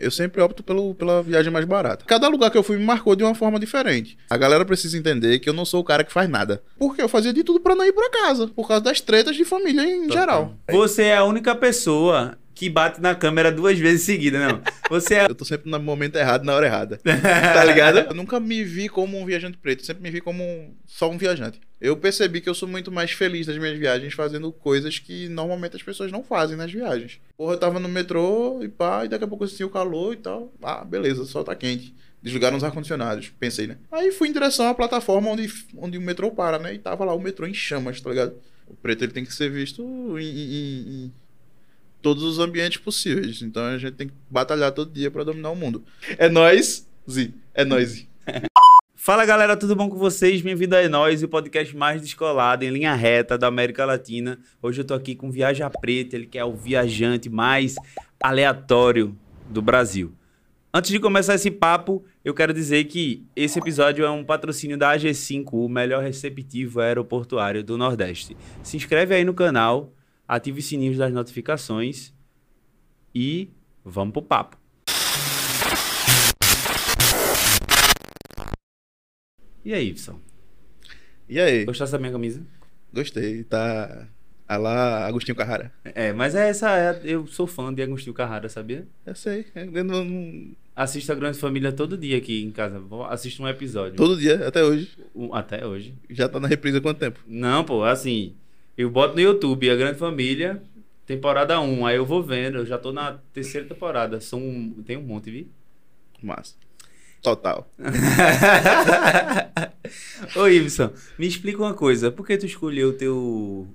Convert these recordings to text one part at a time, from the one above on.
Eu sempre opto pelo, pela viagem mais barata. Cada lugar que eu fui me marcou de uma forma diferente. A galera precisa entender que eu não sou o cara que faz nada. Porque eu fazia de tudo pra não ir pra casa. Por causa das tretas de família em geral. Você é a única pessoa que bate na câmera duas vezes seguida, não. Você é. Eu tô sempre no momento errado, na hora errada. tá ligado? Eu nunca me vi como um viajante preto. Sempre me vi como um- só um viajante. Eu percebi que eu sou muito mais feliz nas minhas viagens fazendo coisas que normalmente as pessoas não fazem nas viagens. Porra, eu tava no metrô e pá, e daqui a pouco eu senti o calor e tal. Ah, beleza, só tá quente. Desligaram os ar-condicionados, pensei, né? Aí fui em direção à plataforma onde, onde o metrô para, né? E tava lá o metrô em chamas, tá ligado? O preto ele tem que ser visto em, em- em todos os ambientes possíveis. Então a gente tem que batalhar todo dia pra dominar o mundo. É nós, Zi. É nós. Fala galera, tudo bom com vocês? Bem-vindo a Nós, o podcast mais descolado em linha reta da América Latina. Hoje eu tô aqui com Viaja Preta, ele que é o viajante mais aleatório do Brasil. Antes de começar esse papo, eu quero dizer que esse episódio é um patrocínio da AG5, o melhor receptivo aeroportuário do Nordeste. Se inscreve aí no canal, ative o sininho das notificações e vamos pro papo. E aí, Ibson? E aí? Gostasse da minha camisa? Gostei. Tá. A lá, Agostinho Carrara. É, mas é essa. é- eu sou fã de Agostinho Carrara, sabia? Eu sei. Eu não- Assisto a Grande Família todo dia aqui em casa. Assisto um episódio. Todo dia, até hoje. Um- até hoje. Já tá na reprise há quanto tempo? Não, pô, assim. Eu boto no YouTube a Grande Família, temporada 1. Aí eu vou vendo. Eu já tô na terceira temporada. São, tem um monte, vi? Massa. Total. Ô, Ibson, me explica uma coisa. Por que tu escolheu o teu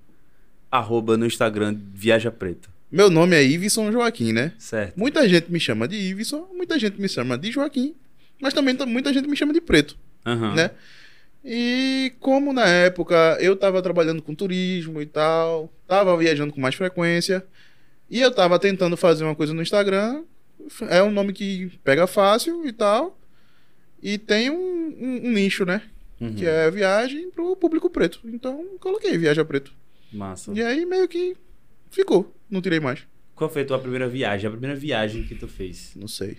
arroba no Instagram Viaja Preto? Meu nome é Iveson Joaquim, né? Certo. Muita gente me chama de Iveson, muita gente me chama de Joaquim, mas também tá- muita gente me chama de Preto. Aham. né? E como na época eu tava trabalhando com turismo e tal, tava viajando com mais frequência, e eu tava tentando fazer uma coisa no Instagram, é um nome que pega fácil e tal, e tem um, um- um nicho, né? Uhum. Que é viagem pro público preto. Então coloquei Viaja Preto. Massa. E aí meio que ficou, não tirei mais. Qual foi a tua primeira viagem? A primeira viagem que tu fez? Não sei.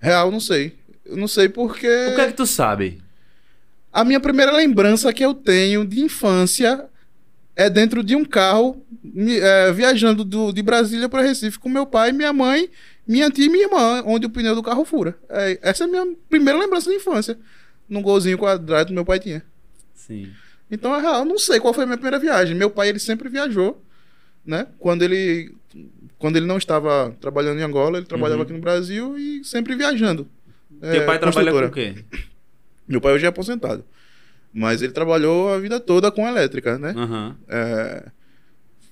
Real, não sei. Eu não sei porque. O que é que tu sabe? A minha primeira lembrança que eu tenho de infância é dentro de um carro, é, viajando do- de Brasília para Recife com meu pai, minha mãe, minha tia e minha irmã, onde o pneu do carro fura. É, essa é a minha primeira lembrança de infância. Num golzinho quadrado que meu pai tinha. Sim. Então, é real, eu não sei qual foi a minha primeira viagem. Meu pai, ele sempre viajou, né? Quando ele, quando ele não estava trabalhando em Angola, ele trabalhava Uhum. aqui no Brasil e sempre viajando. Teu É, pai trabalha com o quê? Meu pai hoje é aposentado. Mas ele trabalhou a vida toda com elétrica, né? Aham. É,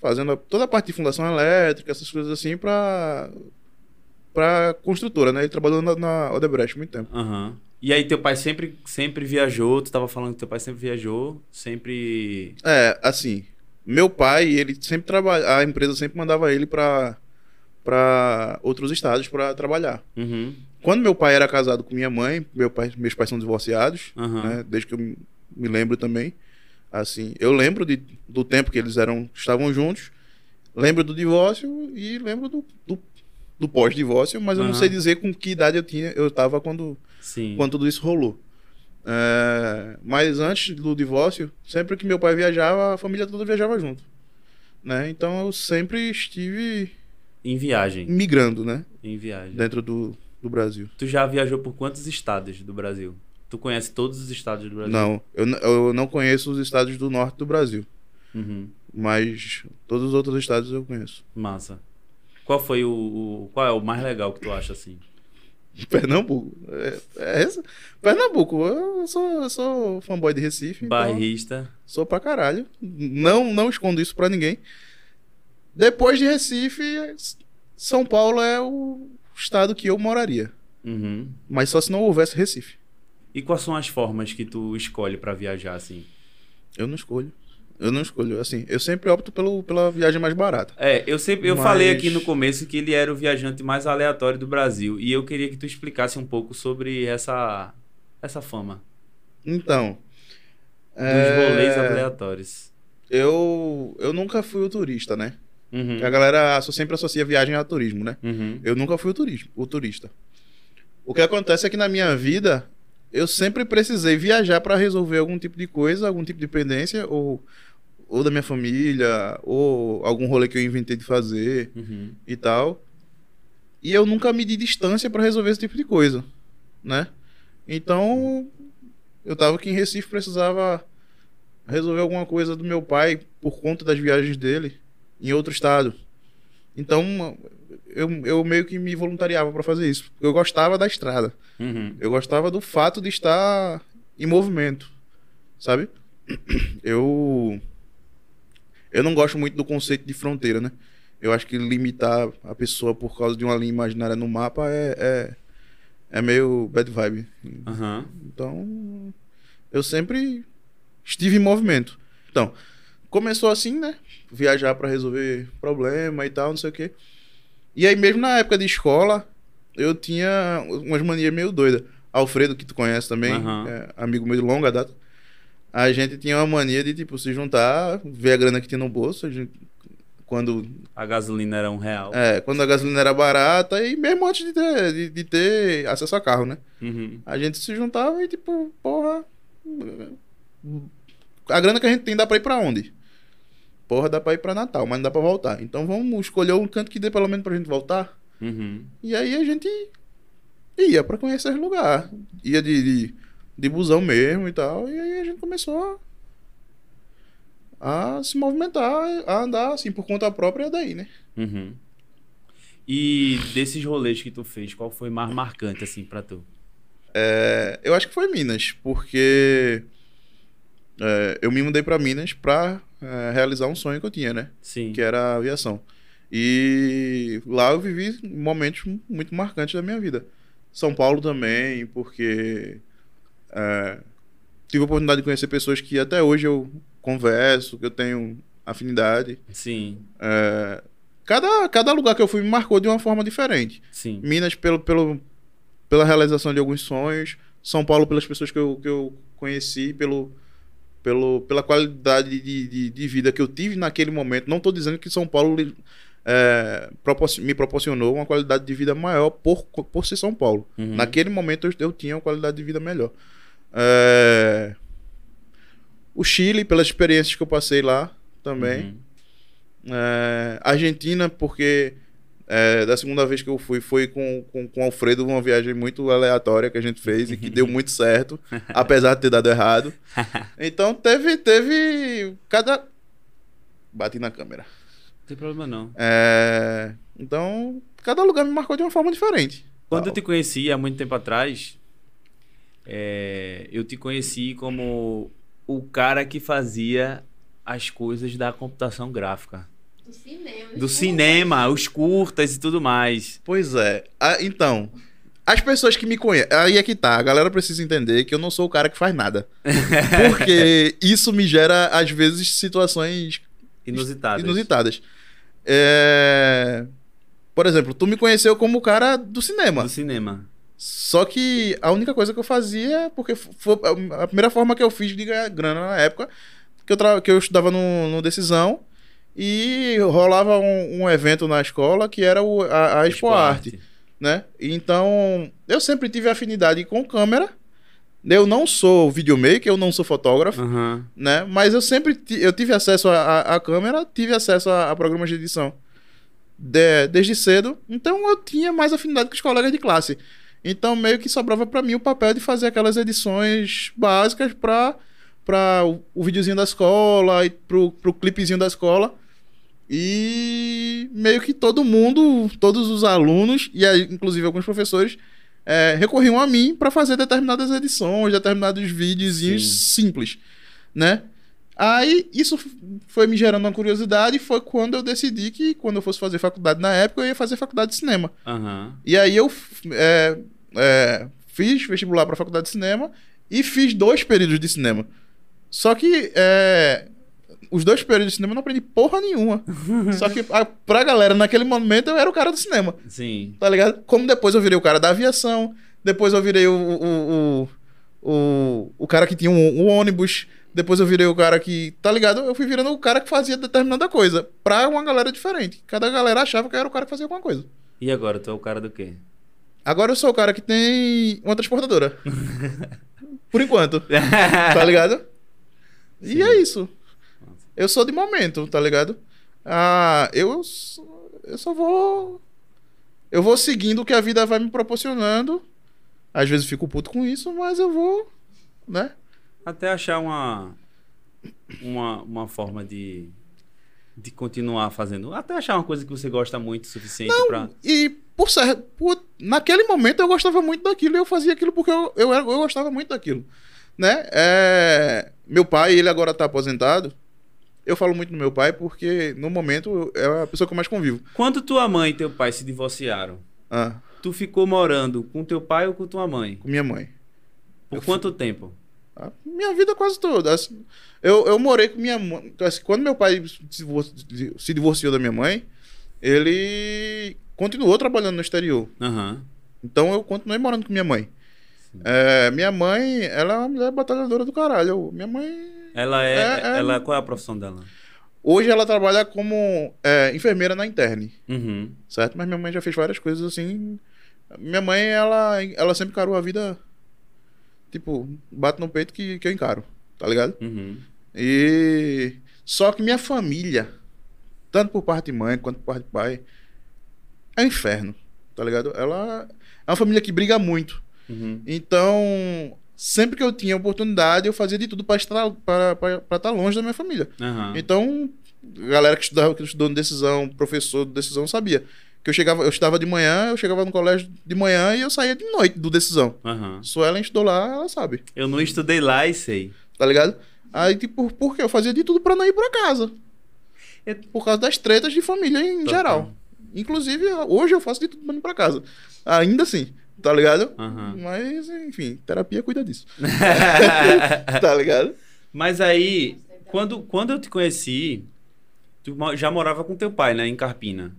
fazendo toda a parte de fundação elétrica, essas coisas assim, pra, pra construtora, né? Ele trabalhou na, na Odebrecht muito tempo. Aham. E aí teu pai sempre, sempre viajou, tu tava falando que teu pai sempre viajou, sempre... É, assim, meu pai, ele sempre trabalha, a empresa sempre mandava ele pra, pra outros estados pra trabalhar. Uhum. Quando meu pai era casado com minha mãe, meu pai, meus pais são divorciados, Aham. né? Desde que eu me lembro também. Assim, eu lembro de, do tempo que eles eram estavam juntos, lembro do divórcio e lembro do, do, do pós-divórcio, mas eu não sei dizer com que idade eu tinha, eu tava quando, Sim. quando tudo isso rolou. É, mas antes do divórcio, sempre que meu pai viajava, a família toda viajava junto. Né? Então eu sempre estive Em viagem. migrando, né? Em viagem. Dentro do, do Brasil. Tu já viajou por quantos estados do Brasil? Tu conhece todos os estados do Brasil? Não, eu, eu não conheço os estados do norte do Brasil. Uhum. Mas todos os outros estados eu conheço. Massa. Qual foi o, o- Qual é o mais legal que tu acha assim? Pernambuco. É, é essa? Pernambuco. Eu sou, eu sou fanboy de Recife. então Bairrista. sou pra caralho. Não, não escondo isso pra ninguém. Depois de Recife, São Paulo é o estado que eu moraria. Uhum. Mas só se não houvesse Recife. E quais são as formas que tu escolhe pra viajar assim? Eu não escolho. Eu não escolho. Assim, eu sempre opto pelo, pela viagem mais barata. É, eu sempre eu Mas- falei aqui no começo que ele era o viajante mais aleatório do Brasil e eu queria que tu explicasse um pouco sobre essa essa fama Então. dos é, rolês aleatórios. eu, eu nunca fui o turista, né? Uhum. A galera sempre associa viagem a turismo, né? Uhum. Eu nunca fui o, turismo, o turista. O que acontece é que na minha vida, eu sempre precisei viajar para resolver algum tipo de coisa, algum tipo de pendência, ou, ou da minha família, ou algum rolê que eu inventei de fazer Uhum. e tal. E eu nunca medi distância para resolver esse tipo de coisa, né? Então, eu tava aqui em Recife, precisava resolver alguma coisa do meu pai por conta das viagens dele em outro estado. Então, eu, eu meio que me voluntariava para fazer isso. Eu gostava da estrada. Uhum. Eu gostava do fato de estar em movimento, sabe? Eu eu não gosto muito do conceito de fronteira, né? Eu acho que limitar a pessoa por causa de uma linha imaginária no mapa é é, é meio bad vibe. Aham. Então, eu sempre estive em movimento. Então, começou assim, né? Viajar para resolver problema e tal, não sei o quê. E aí, mesmo na época de escola, eu tinha umas manias meio doidas. Alfredo, que tu conhece também, Aham. é amigo meu de longa data. A gente tinha uma mania de, tipo, se juntar, ver a grana que tinha no bolso. a gente- quando, A gasolina era um real. é, quando a gasolina era barata e mesmo antes de ter, de, de ter acesso a carro, né? Uhum. A gente se juntava e, tipo, porra. A grana que a gente tem dá pra ir pra onde? Porra, dá pra ir pra Natal, mas não dá pra voltar. Então vamos escolher um canto que dê pelo menos pra gente voltar. Uhum. E aí a gente ia pra conhecer esse lugar. Ia de, de, de busão mesmo e tal. E aí a gente começou a, a se movimentar, a andar assim por conta própria daí, né? Uhum. E desses rolês que tu fez, qual foi mais marcante, assim, pra tu? É, eu acho que foi Minas, porque é, eu me mudei pra Minas pra é, realizar um sonho que eu tinha, né? Sim. Que era a aviação. E lá eu vivi momentos muito marcantes da minha vida. São Paulo também, porque é, tive a oportunidade de conhecer pessoas que até hoje eu converso, que eu tenho afinidade. Sim, É, cada, cada lugar que eu fui me marcou de uma forma diferente. sim. Minas pelo, pelo, pela realização de alguns sonhos, São Paulo pelas pessoas que eu, que eu conheci, pelo, pelo, pela qualidade de, de, de vida que eu tive naquele momento. Não estou dizendo que São Paulo é, me proporcionou uma qualidade de vida maior por, por ser São Paulo. Uhum. Naquele momento eu, eu tinha uma qualidade de vida melhor. É, o Chile, pelas experiências que eu passei lá também. Uhum. É, Argentina, porque é, da segunda vez que eu fui, foi com, com, com o Alfredo, uma viagem muito aleatória que a gente fez e que deu muito certo, apesar de ter dado errado. Então teve, teve cada. Bati na câmera. Não tem problema não. É, então, cada lugar me marcou de uma forma diferente. Quando eu Tal. te conheci, há muito tempo atrás, é, eu te conheci como o cara que fazia as coisas da computação gráfica. Do cinema. Do cinema, os curtas e tudo mais. Pois é. Ah, então, as pessoas que me conhecem. Aí é que tá. A galera precisa entender que eu não sou o cara que faz nada. Porque isso me gera, às vezes, situações Inusitadas. inusitadas. É, Por exemplo, tu me conheceu como o cara do cinema. Do cinema. Só que a única coisa que eu fazia, porque foi a primeira forma que eu fiz de ganhar grana na época, que eu, tra... que eu estudava no, no Decisão e rolava um, um evento na escola que era o, a, a Expo Arte, né? Então, eu sempre tive afinidade com câmera. Eu não sou videomaker, eu não sou fotógrafo, Aham. né? Mas eu sempre eu tive acesso à- câmera, tive acesso a, a programas de edição de- desde cedo. Então eu tinha mais afinidade com os colegas de classe. Então meio que sobrava pra mim o papel de fazer aquelas edições básicas pra para o, o videozinho da escola e pro, pro clipezinho da escola. E meio que todo mundo, todos os alunos e aí, inclusive alguns professores é, recorriam a mim para fazer determinadas edições, determinados videozinhos Sim. simples, né? Aí isso foi me gerando uma curiosidade e foi quando eu decidi que quando eu fosse fazer faculdade na época eu ia fazer faculdade de cinema. Aham. E aí eu é, é, fiz vestibular para faculdade de cinema e fiz dois períodos de cinema. Só que é, os dois períodos de cinema eu não aprendi porra nenhuma. Só que a, pra galera naquele momento eu era o cara do cinema. Sim. Tá ligado? Como depois eu virei o cara da aviação, depois eu virei o, o, o, o, o cara que tinha um, um ônibus, Depois eu virei o cara que, tá ligado? Eu fui virando o cara que fazia determinada coisa. Pra uma galera diferente. Cada galera achava que eu era o cara que fazia alguma coisa. E agora, tu é o cara do quê? Agora eu sou o cara que tem uma transportadora. Por enquanto. Tá ligado? E Sim. é isso. Eu sou de momento, tá ligado? Ah, eu, eu só vou. Eu vou seguindo o que a vida vai me proporcionando. Às vezes fico puto com isso, mas eu vou, né? Até achar uma, uma, uma forma de, de continuar fazendo. Até achar uma coisa que você gosta muito o suficiente pra. E por ser, por, naquele momento eu gostava muito daquilo e eu fazia aquilo porque eu, eu, eu gostava muito daquilo. Né? É, meu pai, ele agora tá aposentado. Eu falo muito do meu pai porque no momento é a pessoa que eu mais convivo. Quando tua mãe e teu pai se divorciaram, Ah, tu ficou morando com teu pai ou com tua mãe? com minha mãe. Por Eu quanto tempo? A minha vida quase toda. Assim, eu, eu morei com minha mãe. assim, quando meu pai se divor- se divorciou da minha mãe, ele continuou trabalhando no exterior. Aham. Então eu continuei morando com minha mãe. É, minha mãe, ela é uma mulher batalhadora do caralho. Minha mãe. Ela é, É, é- Ela, qual é a profissão dela? Hoje ela trabalha como é, enfermeira na interne, Uhum. certo? Mas minha mãe já fez várias coisas assim. Minha mãe, ela, ela sempre encarou a vida. Tipo, bate no peito que, que eu encaro, tá ligado? Uhum. E só que minha família, tanto por parte de mãe quanto por parte de pai, é um inferno, tá ligado? Ela é uma família que briga muito. Uhum. Então, sempre que eu tinha oportunidade, eu fazia de tudo para estar para para estar longe da minha família. Aham. Então, a galera que estudava, que estudou decisão, professor de decisão sabia que eu chegava, eu estudava de manhã, eu chegava no colégio de manhã e eu saía de noite do decisão. Aham. Só ela estudou lá, ela sabe. Eu não estudei lá e sei. Tá ligado? Aí, tipo, por quê? Eu fazia de tudo pra não ir pra casa. É- Por causa das tretas de família em geral. Inclusive, hoje eu faço de tudo pra ir pra casa. Ainda assim, tá ligado? Aham. Mas, enfim, terapia cuida disso. tá ligado? Mas aí, quando, quando eu te conheci, tu já morava com teu pai, né? Em Carpina.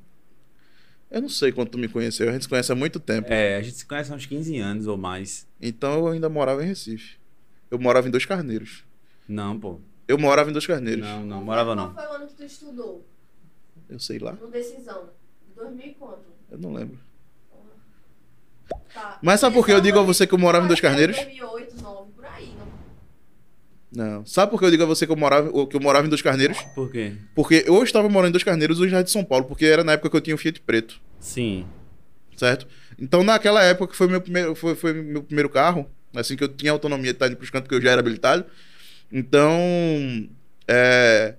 Eu não sei quando tu me conheceu, a gente se conhece há muito tempo. É, a gente se conhece há uns 15 anos ou mais. Então eu ainda morava em Recife. Eu morava em Dois Carneiros. Não, pô. Eu morava em Dois Carneiros. Não, não, morava Qual não. foi o ano que tu estudou? Eu sei lá, No Decisão. 2000 e quanto? eu não lembro. Tá. Mas sabe por que eu digo a você que eu morava em Dois Carneiros? 2008, 2009, por aí, não? Não. Sabe por que eu digo a você que eu morava, que eu morava em Dois Carneiros? Por quê? Porque eu estava morando em Dois Carneiros, hoje já de São Paulo, porque era na época que eu tinha o Fiat Preto, Sim. certo? Então naquela época que foi meu primeiro, foi, foi meu primeiro carro, assim que eu tinha autonomia de estar indo pros cantos que eu já era habilitado. Então, é,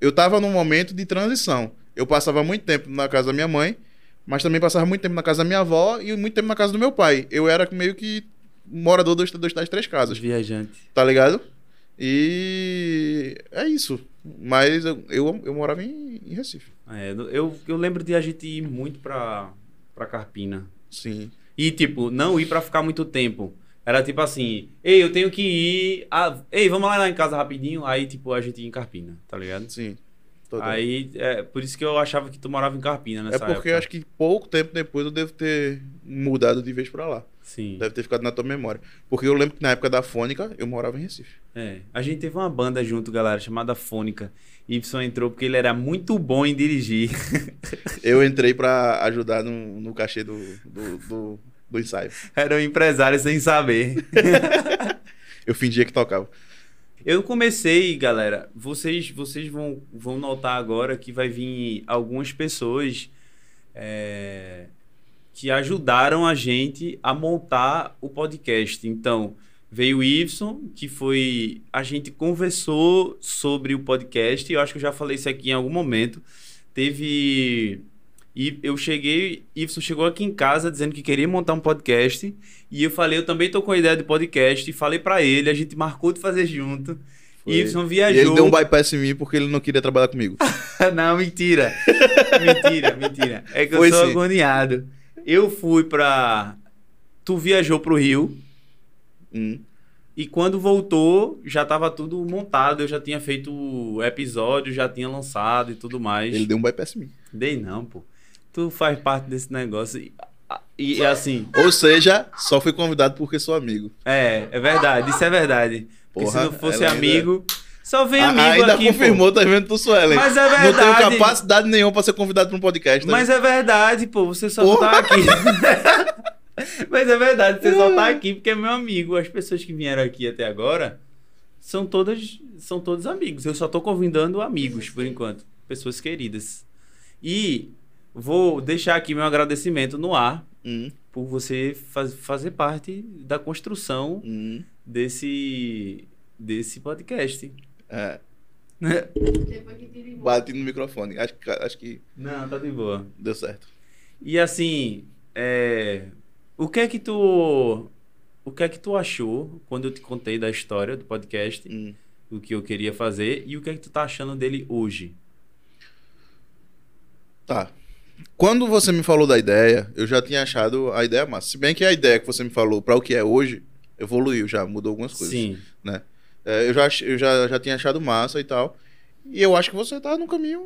eu tava num momento de transição. Eu passava muito tempo na casa da minha mãe, mas também passava muito tempo na casa da minha avó e muito tempo na casa do meu pai. Eu era meio que morador dos, dos, das três casas. Viajante. Tá ligado? E é isso. Mas eu, eu, eu morava em, em Recife. É, eu, eu lembro de a gente ir muito pra, pra Carpina. Sim. E, tipo, não ir pra ficar muito tempo. Era tipo assim, ei, eu tenho que ir. ah, ei, vamos lá em casa rapidinho. Aí, tipo, a gente ia em Carpina, tá ligado? Sim. Total. Aí, é por isso que eu achava que tu morava em Carpina é nessa porque época. acho que pouco tempo depois eu devo ter mudado de vez pra lá. Sim. Deve ter ficado na tua memória. Porque eu lembro que na época da Fônica eu morava em Recife. É. A gente teve uma banda junto, galera, chamada Fônica. Y entrou porque ele era muito bom em dirigir. Eu entrei pra ajudar no, no cachê do, do, do, do ensaio. Era um empresário sem saber. Eu fingia que tocava. Eu comecei, galera. Vocês, vocês vão, vão notar agora que vai vir algumas pessoas é, que ajudaram a gente a montar o podcast. Então, veio o Y, que foi. A gente conversou sobre o podcast. Eu acho que eu já falei isso aqui em algum momento. Teve. E eu cheguei, Y chegou aqui em casa dizendo que queria montar um podcast. E eu falei, eu também tô com a ideia de podcast. E falei pra ele, a gente marcou de fazer junto. Foi. Y E viajou. ele deu um bypass em mim porque ele não queria trabalhar comigo. Não, mentira. mentira, mentira. É que Foi eu sou sim. agoniado. Eu fui pra. Tu viajou pro Rio. Hum. E quando voltou, já tava tudo montado. Eu já tinha feito o episódio, já tinha lançado e tudo mais. Ele deu um bypass em mim. Dei não, pô. Tu faz parte desse negócio. E, e, assim, Ou seja, só fui convidado porque sou amigo. é, é verdade, isso é verdade. Porque Porra, se não fosse amigo, só vem A- amigo ainda aqui. pô. confirmou, tá vendo do Suelen. Mas é Não tenho verdade. capacidade nenhuma pra ser convidado pra um podcast. tá Mas é verdade, pô, você só Porra. tá aqui. Mas é verdade, você só tá aqui porque é meu amigo. As pessoas que vieram aqui até agora são todas são todos amigos. Eu só tô convidando amigos por enquanto, pessoas queridas. E vou deixar aqui meu agradecimento no ar Hum, por você faz- fazer parte da construção hum, desse desse podcast. é. Bati no microfone. Acho, que- acho que Não, tá de boa. deu certo. E assim, é, o que é que tu o que é que tu achou quando eu te contei da história do podcast, Hum. o que eu queria fazer e o que é que tu tá achando dele hoje? Tá. Quando você me falou da ideia, eu já tinha achado a ideia massa. Se bem que a ideia que você me falou para o que é hoje evoluiu já, mudou algumas coisas. Sim. É, eu já, eu já, já tinha achado massa e tal. E eu acho que você tá num caminho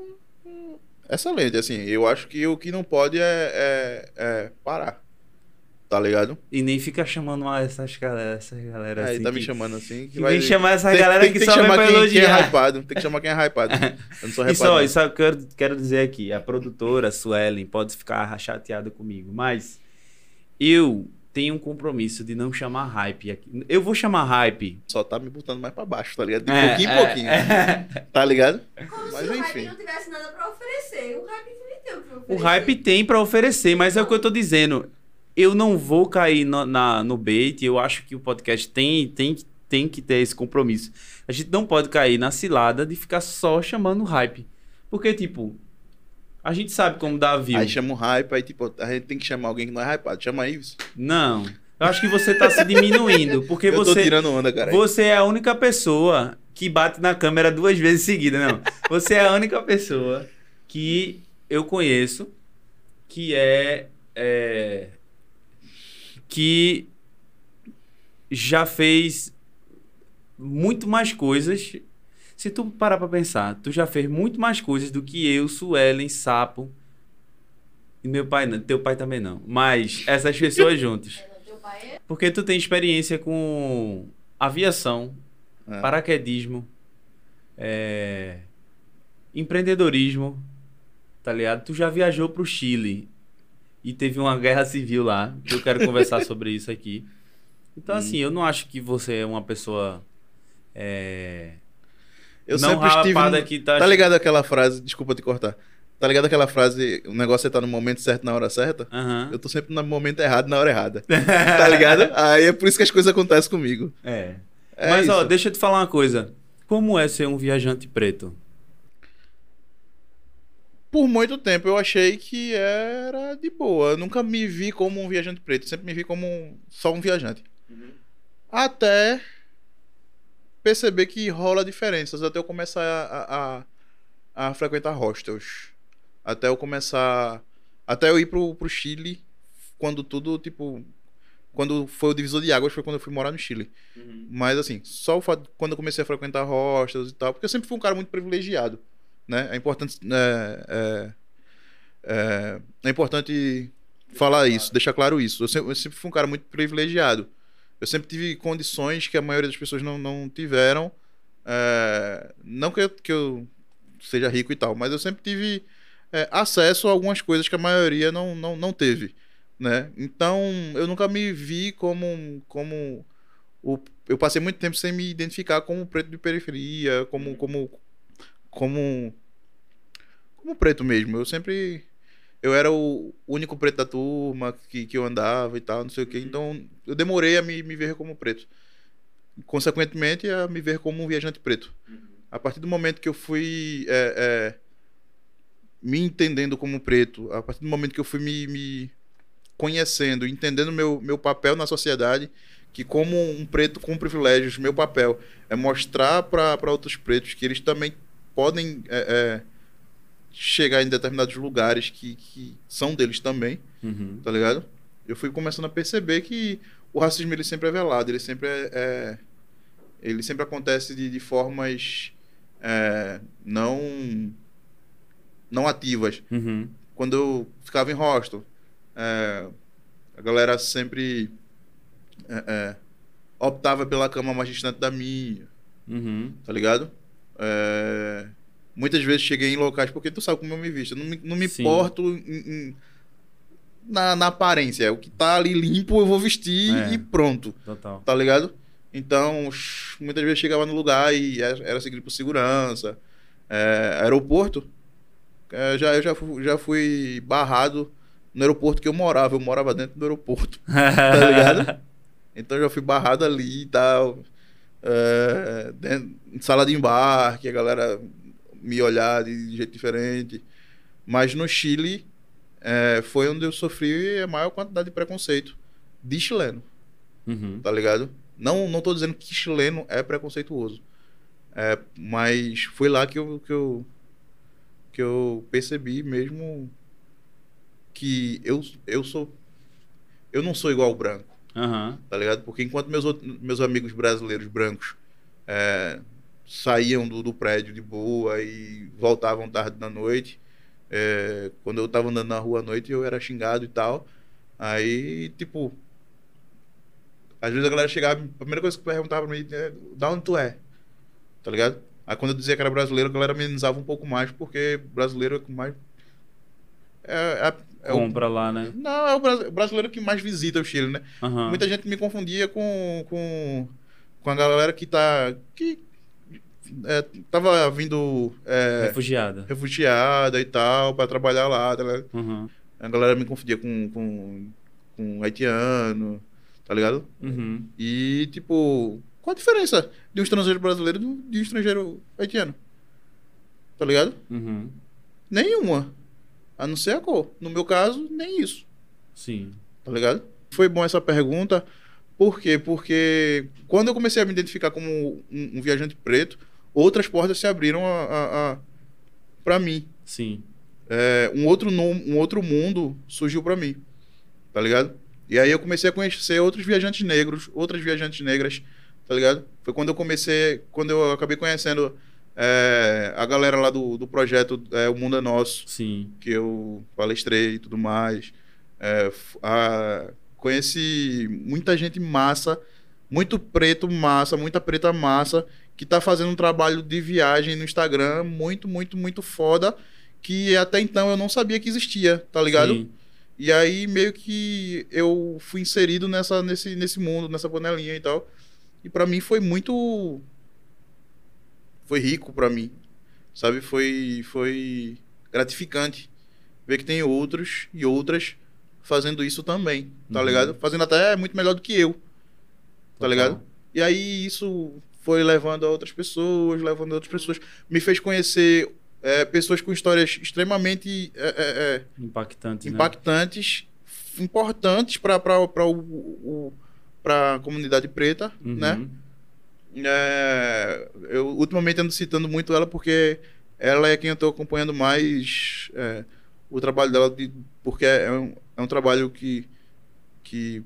excelente. Assim, eu acho que o que não pode é, é- é parar. Tá ligado? E nem fica chamando mais essas galera, essas galera Aí assim. tá que, me chamando assim. que vem chamar essa galera que, tem só vem pra chamar quem, quem é elogiar. hypado. Tem que chamar quem é hypado. Eu não sou hypado. só, não. só eu quero, quero dizer aqui, a produtora Suelen pode ficar chateada comigo, mas eu tenho um compromisso de não chamar hype aqui. Eu vou chamar hype. Só tá me botando mais pra baixo, tá ligado? De É, pouquinho em é, pouquinho. é. Tá ligado? Como Mas se o enfim. hype não tivesse nada pra oferecer. O hype também tem o que O oferecer. hype tem pra oferecer, mas é o que eu tô dizendo. Eu não vou cair no, na, no bait. Eu acho que o podcast tem, tem, tem que ter esse compromisso. A gente não pode cair na cilada de ficar só chamando hype. Porque, tipo, a gente sabe como dá view. Aí chama um hype, aí tipo, a gente tem que chamar alguém que não é hypado. Chama Ives. Não. Eu acho que você tá se diminuindo. Porque eu tô você, tirando onda, cara. você é a única pessoa que bate na câmera duas vezes seguida, não. Você é a única pessoa que eu conheço que é, é, que já fez muito mais coisas. Se tu parar pra pensar, tu já fez muito mais coisas do que eu, Suelen, Sapo e meu pai, não, teu pai também não. Mas essas pessoas juntas. É, não, Teu pai é Porque tu tem experiência com aviação, É. paraquedismo, é, empreendedorismo, tá ligado? Tu já viajou pro Chile e teve uma guerra civil lá, que eu quero conversar sobre isso aqui. Então, Hum. assim, eu não acho que você é uma pessoa é, Eu não sempre estive. no- que tá... Tá ligado aquela frase, desculpa te cortar. Tá ligado aquela frase, o negócio é tá no momento certo na hora certa? Aham. Eu tô sempre no momento errado na hora errada. Tá ligado? Aí é por isso que as coisas acontecem comigo. É. É Mas, ó, isso. deixa eu te falar uma coisa. Como é ser um viajante preto? Por muito tempo eu achei que era de boa. Eu nunca me vi como um viajante preto. Sempre me vi como um- só um viajante. Até perceber que rola diferenças. Até eu começar a, a, a frequentar hostels. Até eu começar. Até eu ir pro, pro Chile. Quando tudo, tipo. Quando foi o divisor de águas foi quando eu fui morar no Chile. Mas assim, só o fato quando eu comecei a frequentar hostels e tal, porque eu sempre fui um cara muito privilegiado, né? É importante é, é, é, é importante falar isso, deixar claro isso. Eu sempre, eu sempre fui um cara muito privilegiado. Eu sempre tive condições que a maioria das pessoas não, não tiveram. é, não que eu, que eu seja rico e tal, mas eu sempre tive é, acesso a algumas coisas que a maioria não, não, não teve, né? Então eu nunca me vi como como o, eu passei muito tempo sem me identificar como preto de periferia, como como como como preto mesmo. Eu sempre eu era o único preto da turma que, que eu andava e tal, não sei o quê. Então eu demorei a me, me ver como preto. Consequentemente, a me ver como um viajante preto. A partir do momento que eu fui é, é, me entendendo como preto, a partir do momento que eu fui me, me conhecendo, entendendo meu, meu papel na sociedade, que como um preto com privilégios, meu papel é mostrar para outros pretos que eles também podem é, é, chegar em determinados lugares que, que são deles também, Uhum. tá ligado? Eu fui começando a perceber que o racismo ele sempre é velado, ele sempre é, é- ele sempre acontece de, de formas é, não não ativas. Uhum. Quando eu ficava em hostel, é, a galera sempre é, é, optava pela cama mais distante da minha, Uhum. tá ligado? É, Muitas vezes cheguei em locais, porque tu sabe como eu me visto, eu não me, não me Sim. importo em- em- na, na aparência. O que tá ali limpo eu vou vestir É. e pronto, Total. tá ligado? Então, muitas vezes chegava no lugar e era, seguido por segurança. É, aeroporto, é, já, eu já fui, já fui barrado no aeroporto que eu morava. Eu morava dentro do aeroporto, tá ligado? Então já fui barrado ali e tal. É, dentro- em sala de embarque, a galera me olhar de jeito diferente. Mas no Chile é, foi onde eu sofri a maior quantidade de preconceito de chileno, Uhum. tá ligado? Não, não tô dizendo que chileno é preconceituoso. É, mas foi lá que eu, que eu que eu percebi mesmo que eu, eu sou eu não sou igual ao branco Aham. tá ligado? Porque enquanto meus, outros- meus amigos brasileiros brancos é, saíam do, do prédio de boa e voltavam tarde da noite, é, quando eu tava andando na rua à noite eu era xingado e tal. Aí, tipo, às vezes a galera chegava, a primeira coisa que perguntava pra mim é: da onde tu é? Tá ligado? Aí quando eu dizia que era brasileiro, a galera amenizava um pouco mais, porque brasileiro é mais. É, é, é o, Compra lá, né? não, é o bras- o brasileiro que mais visita o Chile, né? Aham. Muita gente me confundia com, com, com a galera que tá. que é, tava vindo é, Refugiada. refugiada e tal, pra trabalhar lá. tá? Uhum. A galera me confundia com, com, com haitiano, tá ligado? Uhum. E, tipo, qual a diferença de um estrangeiro brasileiro de um estrangeiro haitiano? Tá ligado? Uhum. Nenhuma. A não ser a cor. No meu caso, nem isso. Sim. tá ligado? Foi bom essa pergunta. Por quê? Porque quando eu comecei a me identificar como um, um viajante preto, outras portas se abriram a, a, a para mim. Sim. É, um, outro um outro mundo surgiu para mim, tá ligado? E aí eu comecei a conhecer outros viajantes negros, outras viajantes negras, tá ligado? Foi quando eu comecei, quando eu acabei conhecendo é, a galera lá do, do projeto é, O Mundo é Nosso, Sim. que eu palestrei e tudo mais. É, a- conheci muita gente massa, muito preto massa, muita preta massa, que tá fazendo um trabalho de viagem no Instagram muito, muito, muito foda, que até então eu não sabia que existia, tá ligado? Sim. E aí meio que eu fui inserido nessa, nesse, nesse mundo, nessa panelinha e tal. E pra mim foi muito. Foi rico pra mim. Sabe? Foi, foi gratificante ver que tem outros e outras fazendo isso também, tá Uhum. ligado? Fazendo até muito melhor do que eu, tá Total. ligado? E aí isso foi levando a outras pessoas, levando a outras pessoas. Me fez conhecer é, pessoas com histórias extremamente é, é, é, Impactante, né? impactantes, importantes para a comunidade preta, Uhum. né? É, eu ultimamente ando citando muito ela porque ela é quem eu estou acompanhando mais é, o trabalho dela, de- porque é um, é um trabalho que, que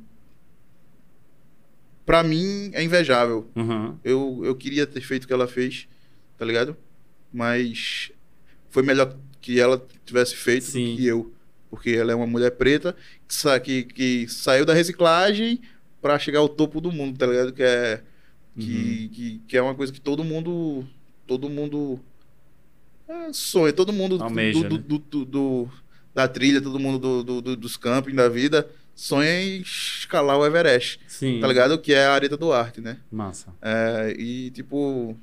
para mim é invejável. Uhum. Eu, eu queria ter feito o que ela fez, tá ligado? Mas foi melhor que ela tivesse feito Sim. do que eu. Porque ela é uma mulher preta que, sa que, que saiu da reciclagem pra chegar ao topo do mundo, tá ligado? Que é, que, que, que é uma coisa que todo mundo. Todo mundo. é, sonha, todo mundo Almeja, do, né? do, do- do- da trilha, todo mundo do, do- do- dos campings da vida sonha em escalar o Everest, Sim. tá ligado? Que é a Areta Duarte, né? Massa. É, e, tipo,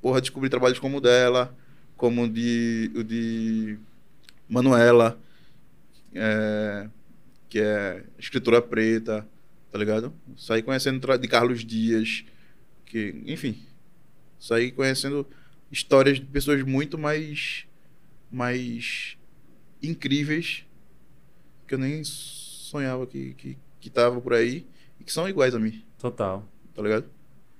porra, descobri trabalhos como o dela, como o de, o de Manuela, é, que é escritora preta, tá ligado? Saí conhecendo de Carlos Dias, que, enfim, saí conhecendo histórias de pessoas muito mais, mais incríveis que eu nem sonhava que, que, que tava por aí e que são iguais a mim, Total. tá ligado?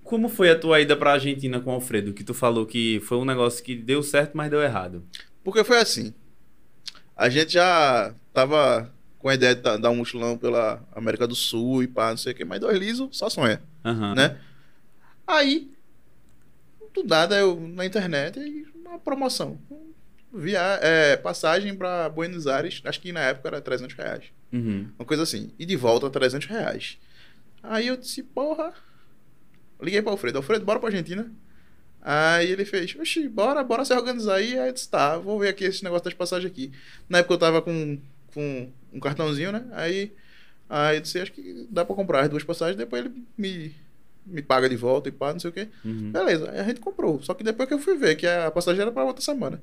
Como foi a tua ida pra Argentina com o Alfredo? Que tu falou que foi um negócio que deu certo, mas deu errado. Porque foi assim. A gente já tava com a ideia de da- dar um mochilão pela América do Sul e pá, não sei o que, mas dois liso só sonha, Aham. né? Aí, do nada, eu na internet, uma promoção. Via, é, passagem pra Buenos Aires, acho que na época era 300 reais. Uhum. Uma coisa assim. E de volta, 300 reais. Aí eu disse, porra, Liguei pra Alfredo. Alfredo, bora pra Argentina? Aí ele fez, oxi, bora, bora se organizar aí. Aí eu disse, tá, vou ver aqui esse negócio das passagens aqui. Na época eu tava com, com um cartãozinho, né? Aí, aí eu disse, acho que dá pra comprar as duas passagens, depois ele me, me paga de volta e pá, não sei o quê. Uhum. Beleza, aí a gente comprou. Só que depois que eu fui ver que a passagem era pra outra semana.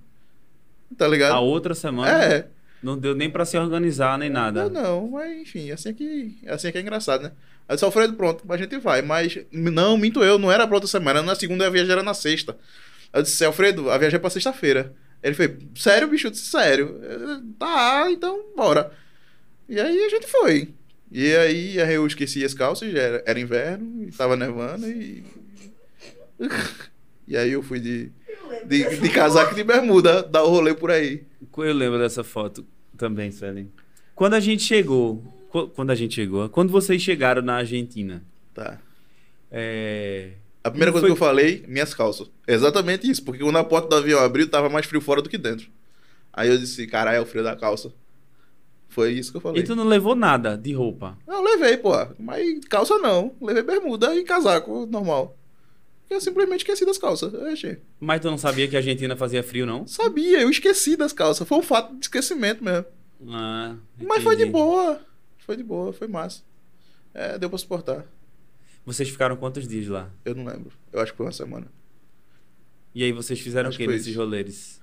Tá ligado? A outra semana É. não deu nem pra se organizar, nem nada. Não, não, mas enfim, assim é que, assim é que é engraçado, né? Aí disse, Alfredo, pronto, a gente vai. Mas, não, minto eu, não era pra outra semana, na segunda a viagem era na sexta. Eu disse, Alfredo, a viagem é pra sexta-feira. Ele fez, sério, bicho? Eu disse, sério. Eu, Tá, então, bora. E aí a gente foi. E aí eu esqueci as calças, já era, era inverno, e tava nevando e. E aí eu fui de, de, de casaco e de bermuda, dar o rolê por aí. Eu lembro dessa foto também, Suelen. Quando a gente chegou, qu- quando a gente chegou, quando vocês chegaram na Argentina, Tá. é... A primeira coisa foi- que eu falei, minhas calças. Exatamente isso, porque quando a porta do avião abriu, tava mais frio fora do que dentro. Aí eu disse, caralho, é o frio da calça. Foi isso que eu falei. E tu não levou nada de roupa? Não, levei, pô. Mas calça não. Levei bermuda e casaco normal. Eu simplesmente esqueci das calças. Eu achei. Mas tu não sabia que a Argentina fazia frio, não? Sabia, eu esqueci das calças. Foi um fato de esquecimento mesmo. Ah, Mas foi de boa. Foi de boa, foi massa. É, deu pra suportar. Vocês ficaram quantos dias lá? Eu não lembro. Eu acho que foi uma semana. E aí vocês fizeram Acho o que que nesses rolês?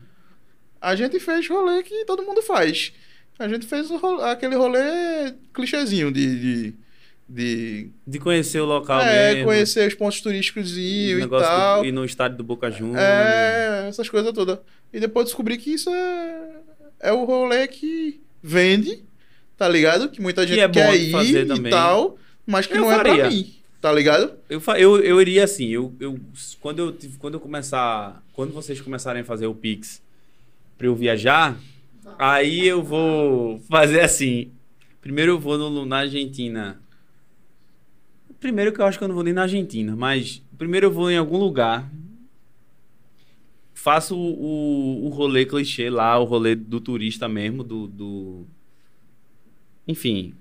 A gente fez rolê que todo mundo faz. A gente fez o ro- aquele rolê clichêzinho de. de, de De conhecer o local é, mesmo. conhecer os pontos turísticos e negócio tal. do- ir no estádio do Boca Juniors. É, essas coisas todas. E depois descobri que isso é, é o rolê que vende, tá ligado? Que muita gente é bom quer ir e também. tal, mas que Eu não é pra mim, tá ligado? Eu, eu, eu iria assim, eu, eu, quando, eu, quando eu começar, quando vocês começarem a fazer o Pix pra eu viajar, aí eu vou fazer assim. Primeiro eu vou no, na Argentina. Primeiro que eu acho que eu não vou nem na Argentina, mas primeiro eu vou em algum lugar. Faço o, o, o rolê clichê lá, o rolê do turista mesmo, do, do... Enfim.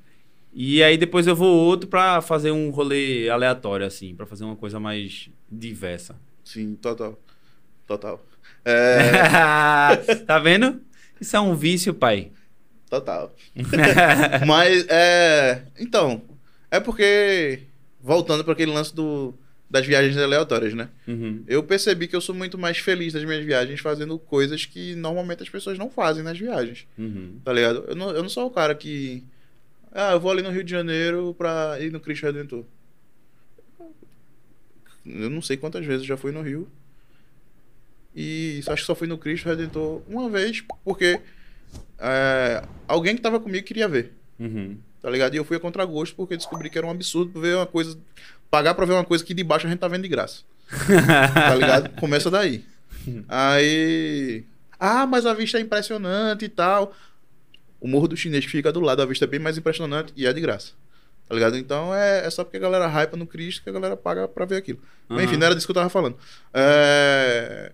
E aí depois eu vou outro pra fazer um rolê aleatório, assim, pra fazer uma coisa mais diversa. Sim, total. Total. É, tá vendo? Isso é um vício, pai. total. Mas, é. Então, é porque. Voltando para aquele lance do, das viagens aleatórias, né? Uhum. Eu percebi que eu sou muito mais feliz nas minhas viagens fazendo coisas que normalmente as pessoas não fazem nas viagens. Uhum. Tá ligado? Eu não, eu não sou o cara que. Ah, eu vou ali no Rio de Janeiro pra ir no Cristo Redentor. Eu não sei quantas vezes já fui no Rio. E acho que só fui no Cristo Redentor uma vez, porque é, alguém que tava comigo queria ver. Uhum. Tá ligado? E eu fui a contragosto porque descobri que era um absurdo ver uma coisa. Pagar pra ver uma coisa que de baixo a gente tá vendo de graça. Tá ligado? Começa daí. Aí. Ah, mas a vista é impressionante e tal. O Morro do Chinês que fica do lado, a vista é bem mais impressionante e é de graça. Tá ligado? Então é, é só porque a galera hypa no Cristo que a galera paga pra ver aquilo. Mas, Aham. enfim, não era disso que eu tava falando. É...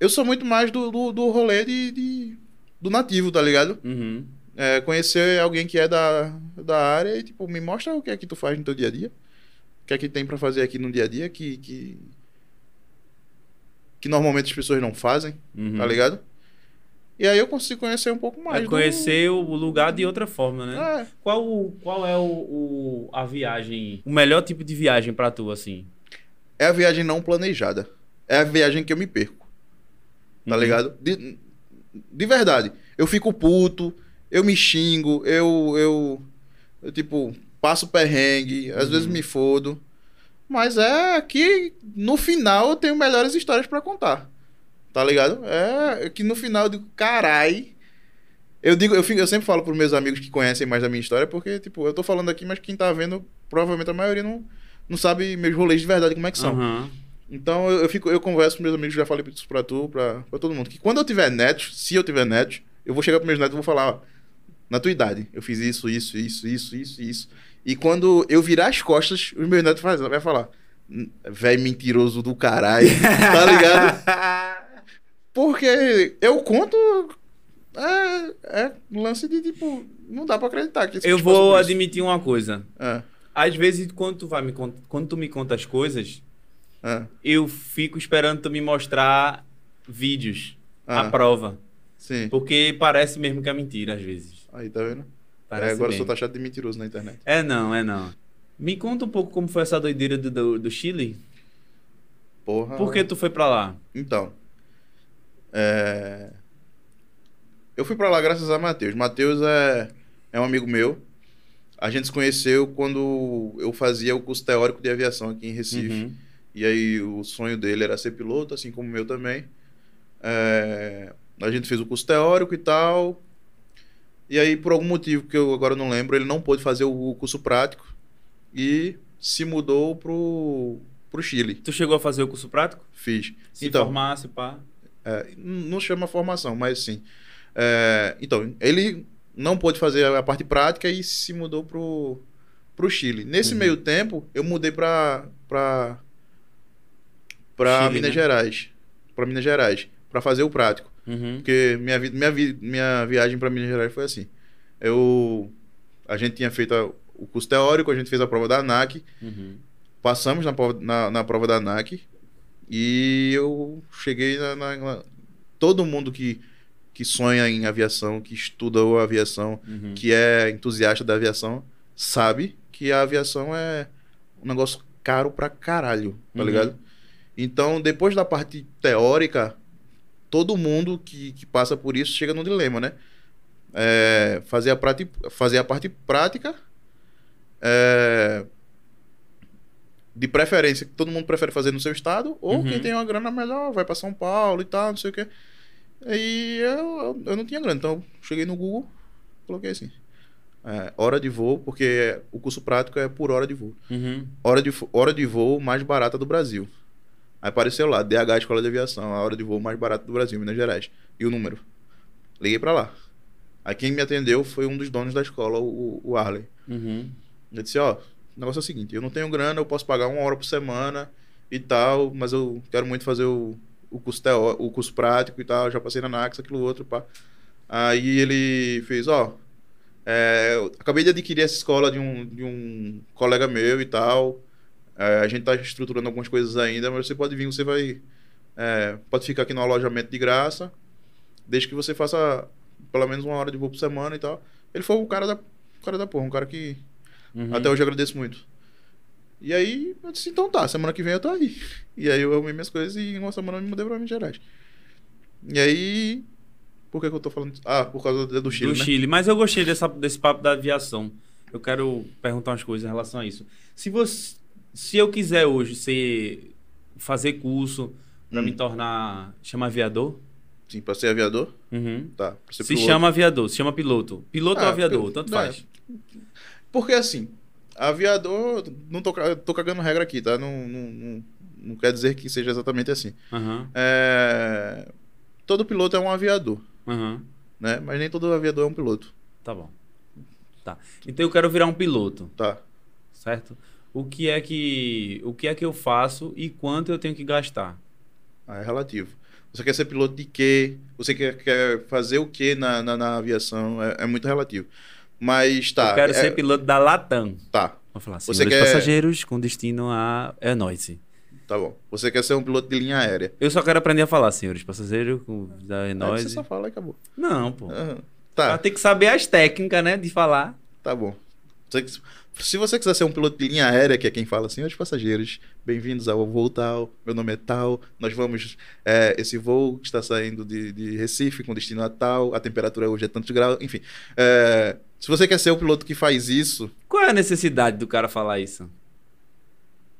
Eu sou muito mais do, do, do rolê de, de- do nativo, tá ligado? Uhum. É, conhecer alguém que é da, da área e, tipo, me mostra o que é que tu faz no teu dia a dia. O que é que tem pra fazer aqui no dia a dia que, que, que normalmente as pessoas não fazem, Uhum. tá ligado? E aí eu consigo conhecer um pouco mais. É do- conhecer o lugar de outra forma, né? É, Qual, o- qual é o, o- a viagem, o melhor tipo de viagem pra tu, assim? é a viagem não planejada. É a viagem que eu me perco, tá Uhum. ligado? De, de verdade. Eu fico puto, eu me xingo, eu, eu, eu, tipo, passo perrengue, às Uhum. vezes me fodo. Mas é que no final eu tenho melhores histórias pra contar. Tá ligado? É que no final eu digo, carai. Eu digo, eu, eu sempre falo pros meus amigos que conhecem mais da minha história, porque, tipo, eu tô falando aqui, mas quem tá vendo, provavelmente a maioria não, não sabe meus rolês de verdade como é que são. Aham. Então eu, eu fico, eu converso com meus amigos, já falei isso pra tu, pra, pra todo mundo. Que quando eu tiver netos, se eu tiver netos, eu vou chegar pros meus netos e vou falar, ó, na tua idade, eu fiz isso, isso, isso, isso, isso, isso. E quando eu virar as costas, os meus netos vai falar, velho mentiroso do caralho, tá ligado? Porque eu conto. É, é lance de tipo. Não dá pra acreditar que esse Eu passou vou isso. admitir uma coisa. É. Às vezes, quando tu, vai me cont... quando tu me conta as coisas, Ah, eu fico esperando tu me mostrar vídeos, ah, a prova. Sim. Porque parece mesmo que é mentira, às vezes. Aí, tá vendo? Parece É, agora eu sou taxado de mentiroso na internet. É não, é não. Me conta um pouco como foi essa doideira do, do, do Chile. Porra. Por que tu foi pra lá? Então. É, Eu fui pra lá graças a Matheus. Matheus é... é um amigo meu. A gente se conheceu quando eu fazia o curso teórico de aviação aqui em Recife. Uhum. E aí o sonho dele era ser piloto, assim como o meu também. É, A gente fez o curso teórico e tal. E aí, por algum motivo que eu agora não lembro, ele não pôde fazer o curso prático e se mudou pro, pro Chile. Tu chegou a fazer o curso prático? Fiz. Se então, formasse, pá. É, não chama formação, mas sim. É, então, ele não pôde fazer a parte prática e se mudou pro, pro Chile. Nesse Uhum. meio tempo, eu mudei pra, pra, Chile, Minas né? Gerais. Pra Minas Gerais. Pra fazer o prático. Uhum. Porque minha, minha, minha viagem pra Minas Gerais foi assim. Eu, a gente tinha feito a- o curso teórico, a gente fez a prova da ANAC. Uhum. Passamos na, prova- na, na prova da ANAC e eu cheguei na, na- na- Todo mundo que, que sonha em aviação, que estuda a aviação, Uhum. que é entusiasta da aviação, sabe que a aviação é um negócio caro pra caralho, tá Uhum. ligado? Então, depois da parte teórica, todo mundo que, que passa por isso chega no dilema, né? É, fazer, a prati- fazer a parte prática, é, de preferência, que todo mundo prefere fazer no seu estado, ou Uhum. quem tem uma grana melhor, vai pra São Paulo e tal, não sei o quê. Aí eu, eu não tinha grana, então cheguei no Google, coloquei assim. é, hora de voo, porque o curso prático é por hora de voo. Uhum. Hora de, hora de voo mais barata do Brasil. Aí apareceu lá, DH Escola de Aviação, a hora de voo mais barata do Brasil, Minas Gerais. E o número. Liguei pra lá. Aí quem me atendeu foi um dos donos da escola, o, o Arley. Uhum. Eu disse, ó, o negócio é o seguinte, eu não tenho grana, eu posso pagar uma hora por semana e tal, mas eu quero muito fazer o, o, curso, teó, o curso prático e tal, já passei na NAX, aquilo outro, pá. Aí ele fez, ó, é, acabei de adquirir essa escola de um, de um colega meu e tal, é, a gente tá estruturando algumas coisas ainda, mas você pode vir, você vai, é, pode ficar aqui no alojamento de graça, desde que você faça pelo menos uma hora de voo por semana e tal. Ele foi o cara da, o cara da porra, um cara que Uhum. até hoje eu agradeço muito. E aí eu disse, então tá, semana que vem eu tô aí. E aí eu arrumei minhas coisas e em uma semana eu me mudei pra Minas Gerais. E aí. Por que, que eu tô falando disso? Ah, por causa do, Chile, do né? Chile. Mas eu gostei dessa, desse papo da aviação. Eu quero perguntar umas coisas em relação a isso. Se você, se eu quiser hoje ser fazer curso pra Hum. me tornar chama aviador, Sim, pra ser aviador? Uhum. Tá. Ser se piloto. chama aviador, se chama piloto. Piloto ou Ah, aviador, eu- tanto é. faz. Porque assim, aviador. Não tô, tô cagando regra aqui, tá? Não, não, não, não quer dizer que seja exatamente assim. Aham, É, Todo piloto é um aviador, aham. né? Mas nem todo aviador é um piloto, Tá bom. Tá. Então eu quero virar um piloto, tá? certo? O que é que o que é que eu faço e quanto eu tenho que gastar? Ah, é relativo. Você quer ser piloto de quê? Você quer, quer fazer o quê na, na, na aviação? É, é muito relativo. Mas tá. eu quero é- ser piloto da Latam. Tá, Vou falar, Você senhores quer- passageiros com destino a é nóis. tá bom. Você quer ser um piloto de linha aérea. Eu só quero aprender a falar, senhores passageiros com da é Aí nóis. você só fala e acabou. Não, pô. Aham. Tá. Tem que saber as técnicas, né, de falar. tá bom. Você- Se você quiser ser um piloto de linha aérea, que é quem fala, senhores passageiros, bem-vindos ao voo tal, meu nome é tal, nós vamos, é, esse voo está saindo de, de Recife com destino a tal, a temperatura hoje é tantos graus, enfim. É, se você quer ser o piloto que faz isso, Qual é a necessidade do cara falar isso?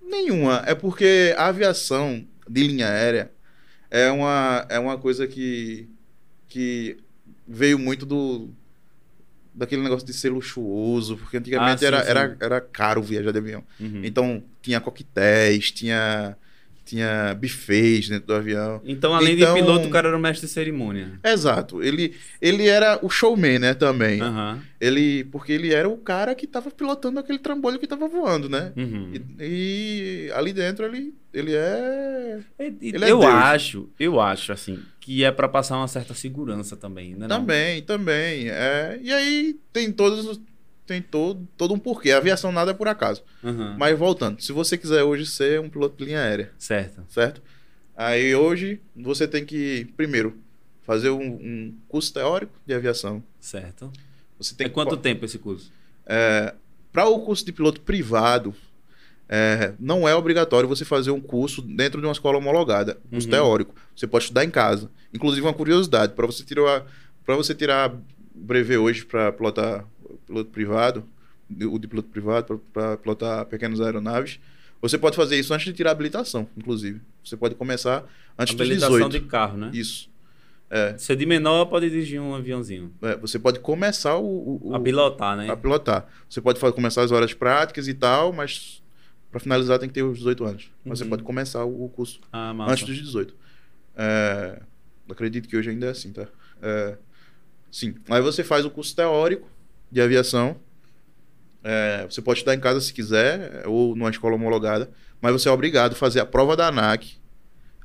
Nenhuma. É porque a aviação de linha aérea é uma, é uma coisa que, que veio muito do daquele negócio de ser luxuoso, porque antigamente Ah, sim, era, sim. Era, era caro viajar de avião. Uhum. Então tinha coquetéis, tinha, tinha buffets dentro do avião. Então, além Então- de piloto, o cara era o mestre de cerimônia. Exato. Ele, ele era o showman, né, também. Ele, porque ele era o cara que tava pilotando aquele trambolho que tava voando, né? Uhum. E, e ali dentro ele, ele é. Ele é eu Deus. acho, eu acho, assim, que é pra passar uma certa segurança também, né? não? Também, também. É, e aí tem todos os, tem todo, todo um porquê. A aviação nada é por acaso. Aham. Mas voltando, se você quiser hoje ser um piloto de linha aérea, Certo. certo? Aí hoje você tem que, primeiro, fazer um, um curso teórico de aviação. Certo. Você tem É que quanto tempo esse curso? Para o curso de piloto privado, é, não é obrigatório você fazer um curso dentro de uma escola homologada, curso Uhum. teórico. Você pode estudar em casa. Inclusive, uma curiosidade: para você tirar para você tirar brevet hoje para pilotar piloto privado, o de piloto privado, para pilotar pequenas aeronaves, você pode fazer isso antes de tirar a habilitação, inclusive. Você pode começar antes dos Habilitação 18. de carro, né? Isso. Você de menor pode dirigir um aviãozinho. É, você pode começar o, o- A pilotar, né? a pilotar. Você pode começar as horas práticas e tal, mas para finalizar tem que ter os 18 anos. Mas você Uhum. pode começar o curso Ah, antes dos 18. É, acredito que hoje ainda é assim, tá? É, sim. Aí você faz o curso teórico de aviação. É, você pode estudar em casa se quiser, ou numa escola homologada, mas você é obrigado a fazer a prova da ANAC.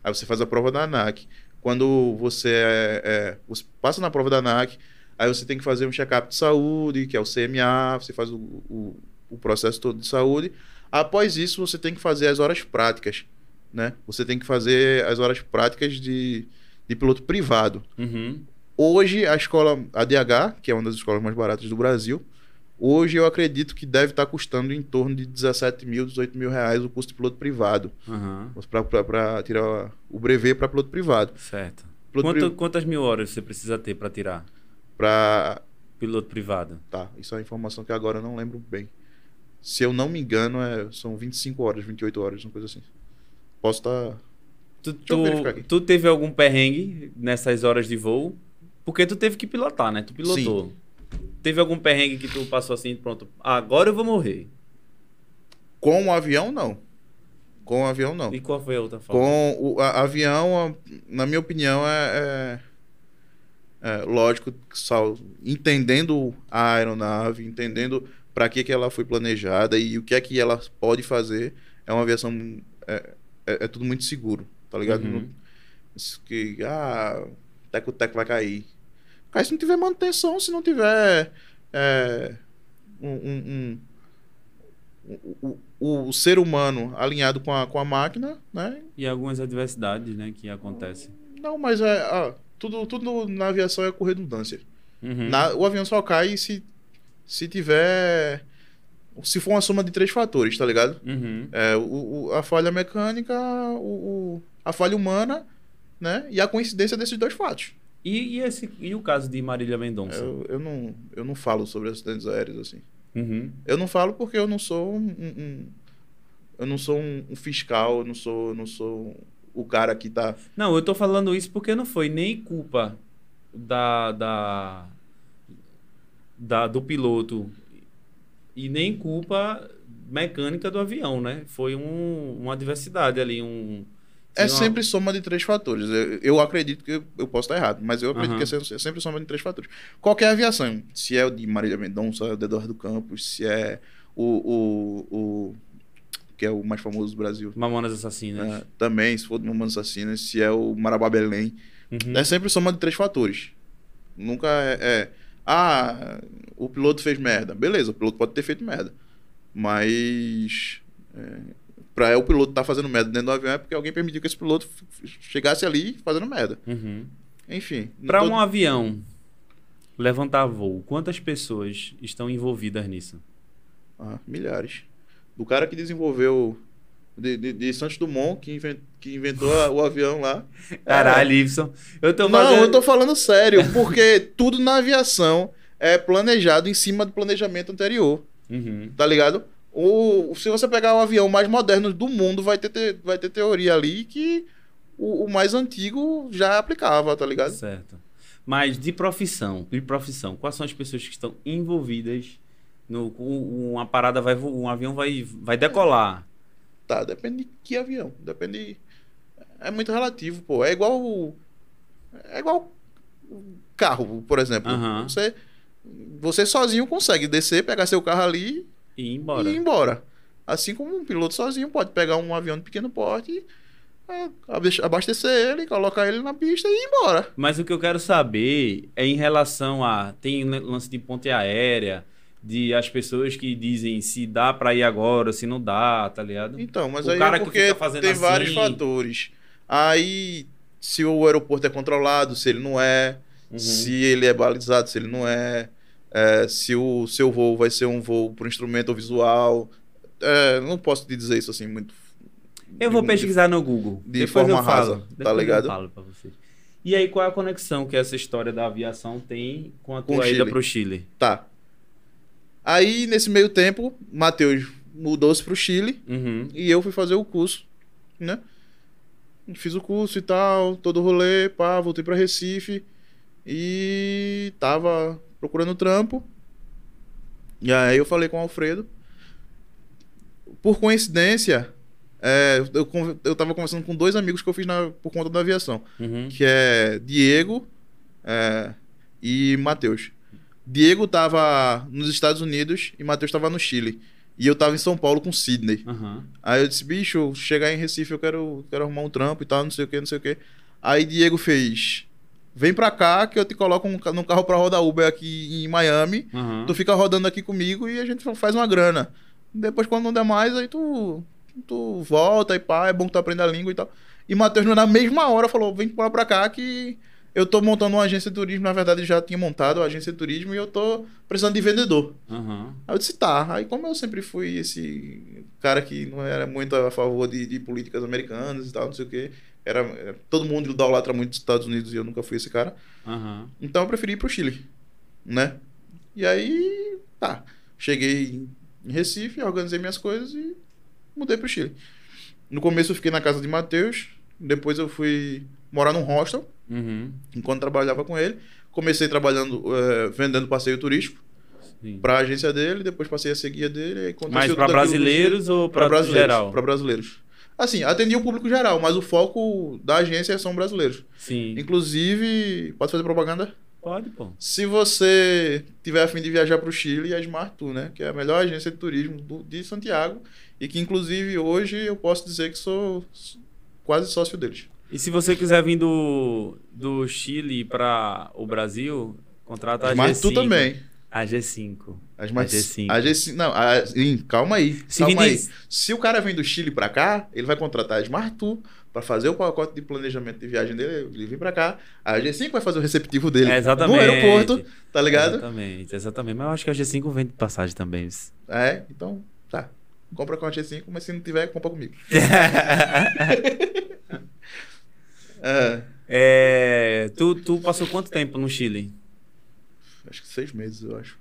Aí você faz a prova da ANAC. Quando você, é, é, você passa na prova da ANAC, aí você tem que fazer um check-up de saúde, que é o CMA, você faz o, o, o processo todo de saúde. Após isso, você tem que fazer as horas práticas, né? Você tem que fazer as horas práticas de, de piloto privado. Uhum. Hoje, a escola ADH, que é uma das escolas mais baratas do Brasil, hoje eu acredito que deve estar custando em torno de 17 mil, 18 mil reais o custo de piloto privado. Aham. Para tirar o brevet para piloto privado. Certo. Piloto Quanto- pri- Quantas mil horas você precisa ter para tirar Pra... piloto privado? Tá, isso é uma informação que agora eu não lembro bem. Se eu não me engano, é... são 25 horas, 28 horas, uma coisa assim. Posso estar... Tu, verificar tu, aqui. tu teve algum perrengue nessas horas de voo? Porque tu teve que pilotar, né? Tu pilotou. Teve algum perrengue que tu passou assim, pronto, agora eu vou morrer. Com o avião, não. Com o avião, não. E qual foi a outra forma? Com o a- avião, a- na minha opinião, é, é- é lógico, só entendendo a aeronave, entendendo para que, que ela foi planejada e o que é que ela pode fazer, é uma aviação. É, é- é tudo muito seguro, tá ligado? Uhum. Que, ah, teco teco vai cair. Cai se não tiver manutenção, se não tiver. é, um, um- um- o, o, o ser humano alinhado com a, com a máquina, né? E algumas adversidades, né, que acontecem. Não, mas é, ah, tudo, tudo na aviação é com redundância. Uhum. Na- o avião só cai se, se tiver. Se for uma soma de três fatores, tá ligado? Uhum. É, o, o- a falha mecânica, o, o- a falha humana, né? E a coincidência desses dois fatos. E, e, esse, e o caso de Marília Mendonça? Eu, eu, não, eu não falo sobre acidentes aéreos assim. Uhum. Eu não falo porque eu não sou um. um- eu não sou um, um fiscal, eu não sou, eu não sou o cara que tá. Não, eu tô falando isso porque não foi nem culpa da, da, da- do piloto e nem culpa mecânica do avião, né? Foi um, uma adversidade ali, um... É sempre soma de três fatores. Eu, eu acredito que eu, eu posso estar errado, mas eu acredito Aham. que é sempre, é soma de três fatores. Qualquer aviação, se é o de Marília Mendonça, o de Eduardo Campos, se é o, o, o que é o mais famoso do Brasil, Mamonas Assassinas. né? também, se for do Mamãe Assassina, se é o Marabá Belém, Uhum. é sempre soma de três fatores. Nunca é, é, ah, o piloto fez merda. Beleza, o piloto pode ter feito merda. Mas é, para o piloto estar fazendo merda dentro do avião é porque alguém permitiu que esse piloto chegasse ali fazendo merda. Uhum. Enfim. Para todo- um avião levantar voo, quantas pessoas estão envolvidas nisso? Ah, milhares. Do cara que desenvolveu. De, de, de Santos Dumont, que, inven- que inventou o avião lá. Caralho, Ibson. Eu tô Não, fazendo... eu tô falando sério, porque tudo na aviação é planejado em cima do planejamento anterior. Uhum. Tá ligado? O, se você pegar o avião mais moderno do mundo, vai ter, te- vai ter teoria ali que o, o mais antigo já aplicava, tá ligado? Certo. Mas de profissão, de profissão, quais são as pessoas que estão envolvidas no uma parada vai um avião vai vai decolar. Tá, depende de que avião. Depende. É muito relativo, pô. É igual. É igual carro, por exemplo. Aham. Você, você sozinho consegue descer, pegar seu carro ali E ir embora. e ir embora. Assim como um piloto sozinho pode pegar um avião de pequeno porte, é, abastecer ele, colocar ele na pista e ir embora. Mas o que eu quero saber é em relação a tem lance de ponte aérea, de as pessoas que dizem se dá pra ir agora, se não dá, tá ligado? Então, mas O aí cara é que porque tem assim- vários fatores. Aí, se o aeroporto é controlado, se ele não é, Uhum. se ele é balizado, se ele não é, é, se o seu voo vai ser um voo por instrumento ou visual. É, não posso te dizer isso assim muito. Eu vou de- pesquisar no Google. de Depois forma eu falo. rasa, tá Depois eu ligado? falo pra vocês. E aí, qual é a conexão que essa história da aviação tem com a Com tua ida Chile. pro Chile? Tá. Aí, nesse meio tempo, Matheus mudou-se pro Chile Uhum. e eu fui fazer o curso, né? Fiz o curso e tal, todo rolê, pá, voltei pra Recife e tava procurando trampo. E aí eu falei com o Alfredo. Por coincidência, é, eu, eu tava conversando com dois amigos que eu fiz na- por conta da aviação, Uhum. que é Diego é, e Matheus. Diego tava nos Estados Unidos e Matheus tava no Chile. E eu tava em São Paulo com Sidney. Aham. Aí eu disse, bicho, chegar em Recife eu quero, quero arrumar um trampo e tal, não sei o que, não sei o que. Aí Diego fez, vem pra cá que eu te coloco um num carro pra rodar Uber aqui em Miami. Aham. Tu fica rodando aqui comigo e a gente faz uma grana. Depois quando não der mais, aí tu, tu volta e pá, é bom que tu aprenda a língua e tal. E Matheus na mesma hora falou, vem pra pra cá que eu tô montando uma agência de turismo. Na verdade já tinha montado a agência de turismo e eu tô precisando de vendedor. Aham. Aí eu disse, tá. Aí como eu sempre fui esse cara que não era muito a favor de, de políticas americanas e tal, não sei o quê. Era, era- todo mundo idolatra muito os Estados Unidos e eu nunca fui esse cara. Aham. Então eu preferi ir pro Chile, né? E aí, tá. Cheguei em Recife, organizei minhas coisas e mudei pro Chile. No começo eu fiquei na casa de Matheus, depois eu fui morar num hostel, Uhum. enquanto trabalhava com ele. Comecei trabalhando, eh, vendendo passeio turístico pra agência dele, depois passei a ser guia dele. Mas pra brasileiros ou brasileiros, geral? Pra brasileiros. Assim, atendi o público geral, mas o foco da agência são brasileiros. Sim. Inclusive, pode fazer propaganda? Pode, pô. Se você tiver a fim de viajar para o Chile, a Smart Tour, né? Que é a melhor agência de turismo do- de Santiago. E que, inclusive, hoje eu posso dizer que sou quase sócio deles. E se você quiser vir do, do Chile para o Brasil, contrata a Smart G5. Tour também. A G5. A Smart A G5. A G5. Não, a, ih, calma aí. Se calma aí. Se o cara vem do Chile para cá, ele vai contratar a Smart Tour para fazer o pacote de planejamento de viagem dele. Ele vem para cá. A G5 vai fazer o receptivo dele É, no aeroporto, tá ligado? Exatamente, exatamente. Mas eu acho que a G5 vende passagem também. É, então, tá. Compra com a G5, mas se não tiver, compra comigo. É, É, tu, tu passou quanto tempo no Chile? Acho que seis meses, eu acho.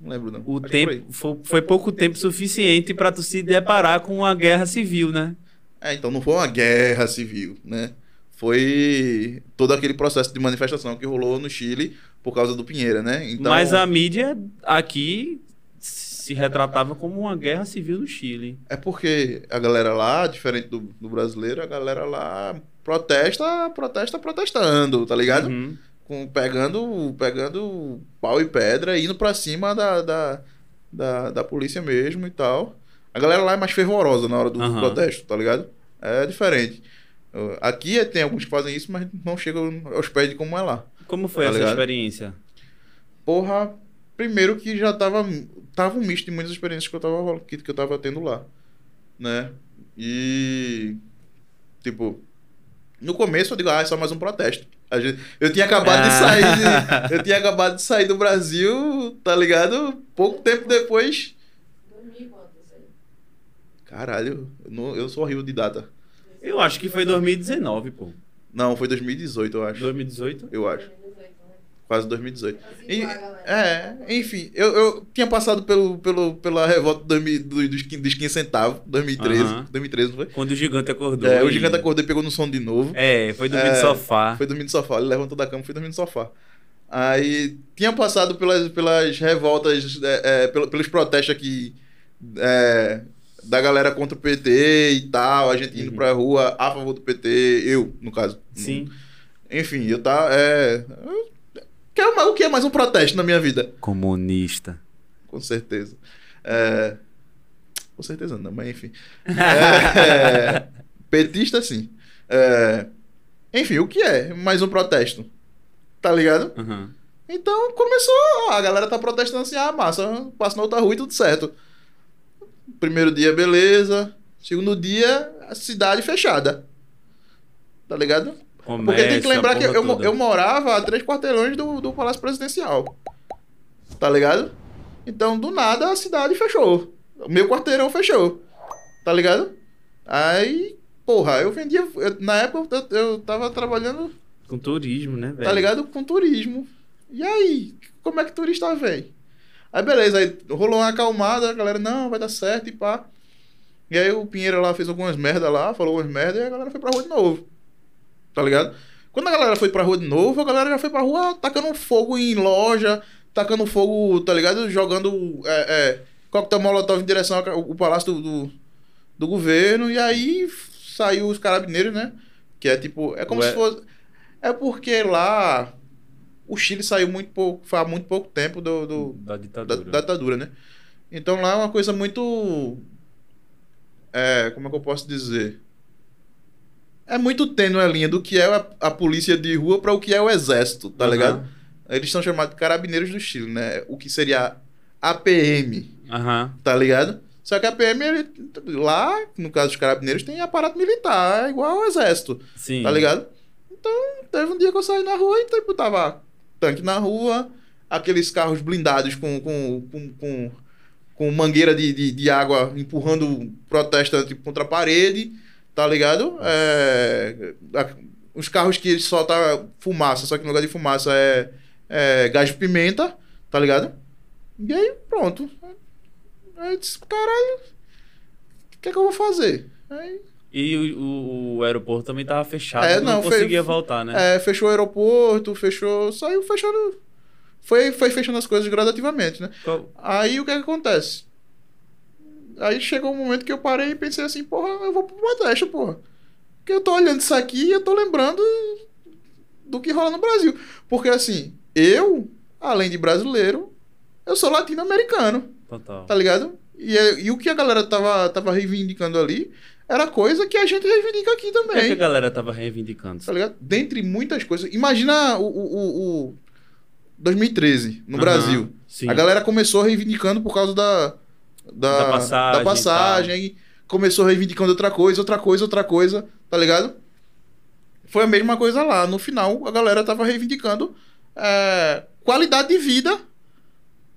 Não lembro, não. O Acho tempo foi, foi pouco tempo suficiente para tu se deparar com a guerra civil, né? É, então não foi uma guerra civil, né? Foi todo aquele processo de manifestação que rolou no Chile por causa do Pinheira, né? Então, Mas a mídia aqui se retratava como uma guerra civil no Chile. É porque a galera lá, diferente do, do brasileiro, a galera lá protesta, protesta protestando, tá ligado? Uhum. Com, pegando, pegando pau e pedra, indo pra cima da, da, da, da polícia mesmo e tal. A galera lá é mais fervorosa na hora do, Aham. protesto, tá ligado? É diferente. Aqui é- tem alguns que fazem isso, mas não chegam aos pés de como é lá. Como foi Tá essa ligado? experiência? Porra, primeiro que já tava, tava um misto de muitas experiências que eu tava, que, que eu tava tendo lá, né? E, tipo, no começo eu digo, ah, é só mais um protesto. Gente- eu tinha acabado de Ah. sair, de- eu tinha acabado de sair do Brasil, tá ligado? Pouco tempo depois, 2000 quanto isso aí? caralho, eu, não- eu sou horrível de data. Eu acho que foi 2019, pô. Não, foi 2018, eu acho. 2018? Eu acho. 2018? Quase 2018. Assim, E-. É, enfim, eu, eu tinha passado pelo, pelo, pela revolta do, 2000 do- dos, 15 dos 15 centavos, 2013. Aham. 2013, não foi? Quando o gigante acordou. É, o e- gigante acordou e pegou no som de novo. É, foi dormir É, no sofá. Foi dormir no sofá. Ele levantou da cama e foi dormir no sofá. Aí tinha passado pelas, pelas revoltas, é, é, pelo- pelos protestos aqui é, da galera contra o PT e tal, a gente indo Uhum. pra rua a favor do PT, eu, no caso. Sim. Enfim, eu tá. É, eu- que é o que é mais um protesto na minha vida? Comunista. Com certeza. É, Com certeza não, mas enfim. É, petista, sim. É, Enfim, o que é mais um protesto? Tá ligado? Aham. Então começou, a galera tá protestando assim, ah, massa, passa na outra rua e tudo certo. Primeiro dia, beleza. Segundo dia, a cidade fechada. Tá ligado? Porque tem que Comércio, lembrar que eu, eu, toda. eu morava a três quarteirões do, do Palácio Presidencial. Tá ligado? Então, do nada, a cidade fechou. O meu quarteirão fechou. Tá ligado? Aí, porra, eu vendia. eu- na época eu, eu tava trabalhando, Com turismo, né, velho? tá ligado? Com turismo. E aí, como é que turista vem? Aí, beleza, aí rolou uma acalmada, a galera, não, vai dar certo e pá. E aí o Pinheiro lá fez algumas merda lá, falou umas merda e a galera foi pra rua de novo. Tá ligado? Quando a galera foi pra rua de novo, a galera já foi pra rua tacando fogo em loja, tacando fogo, tá ligado? Jogando é, é, coquetel molotov em direção ao ao palácio do, do, do governo. E aí saiu os carabineiros, né? Que é tipo, é como Ué. se fosse. É porque lá o Chile saiu muito pouco, faz muito pouco tempo do, do, Da da, ditadura. da ditadura, né? Então lá é uma coisa muito. É, como é que eu posso dizer? É muito tênue a linha do que é a, a polícia de rua para o que é o exército, tá Aham. ligado? Eles são chamados de carabineiros do Chile, né? O que seria APM, Aham. tá ligado? Só que a PM, ele- lá, no caso dos carabineiros, tem aparato militar, é igual ao exército. Sim. Tá ligado? Então, teve um dia que eu saí na rua e tipo, tava tanque na rua, aqueles carros blindados com, com, com, com, com mangueira de, de, de água empurrando protestante contra a parede, tá ligado? É, os carros que soltam fumaça, só que no lugar de fumaça é, é gás de pimenta, tá ligado? E aí, pronto. Aí eu disse, caralho, o que é que eu vou fazer? Aí E o, o- o aeroporto também tava fechado. É, não, não, conseguia voltar, né? É, fechou o aeroporto, fechou. Saiu fechando. Foi, foi fechando as coisas gradativamente, né? Qual- Aí o que, que acontece? Aí chegou um momento que eu parei e pensei assim, porra, eu vou pro protesto, porra. Porque eu tô olhando isso aqui e eu tô lembrando do que rola no Brasil. Porque assim, eu, além de brasileiro, eu sou latino-americano, Total. tá ligado? E, é- e o que a galera tava, tava reivindicando ali era coisa que a gente reivindica aqui O que, é também. a galera tava reivindicando? Tá ligado? Dentre muitas coisas. Imagina o, o, o- o 2013 no Aham, Brasil. Sim. A galera começou reivindicando por causa da. Da, Da passagem da passagem, começou reivindicando outra coisa, outra coisa, outra coisa, tá ligado? Foi a mesma coisa lá. No final, a galera tava reivindicando é, qualidade de vida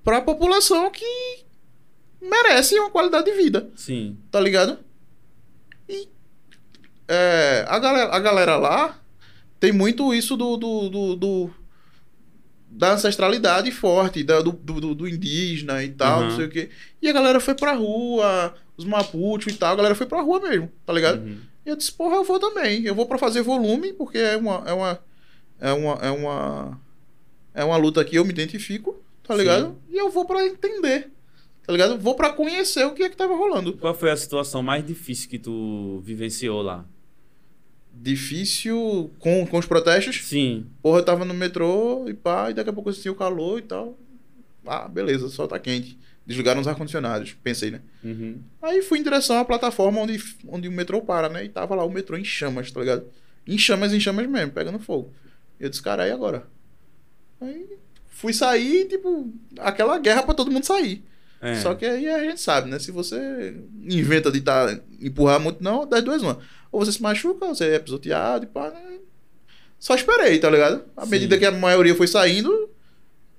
pra população que merece uma qualidade de vida Sim. tá ligado? E é, a, galera, a galera lá tem muito isso do, do, do- do- da ancestralidade forte, da- do, do, do- indígena e tal, Uhum. não sei o quê. E a galera foi pra rua, os Mapuche e tal, a galera foi pra rua mesmo, tá ligado? Uhum. E eu disse, porra, eu vou também. Eu vou pra fazer volume, porque é uma. É uma. É uma. É uma, é uma luta que eu me identifico, tá Sim. ligado? E eu vou pra entender. Tá ligado? Vou pra conhecer o que é que tava rolando. Qual foi a situação mais difícil que tu vivenciou lá? Difícil com, com os protestos. Sim. Porra, eu tava no metrô e pá, e daqui a pouco eu senti o calor e tal. Ah, beleza, só tá quente. Desligaram os ar-condicionados, pensei, né? Uhum. Aí fui em direção à plataforma onde, onde o metrô para, né? E tava lá o metrô em chamas, tá ligado? Em chamas, em chamas mesmo, pegando fogo. Eu disse, cara, e agora? Aí fui sair, tipo, aquela guerra pra todo mundo sair. É. Só que aí a gente sabe, né? Se você inventa de tá, empurrar muito, não, das duas, uma. Ou você se machuca, ou você é pisoteado e pá. Né? Só esperei, tá ligado? À Sim. medida que a maioria foi saindo,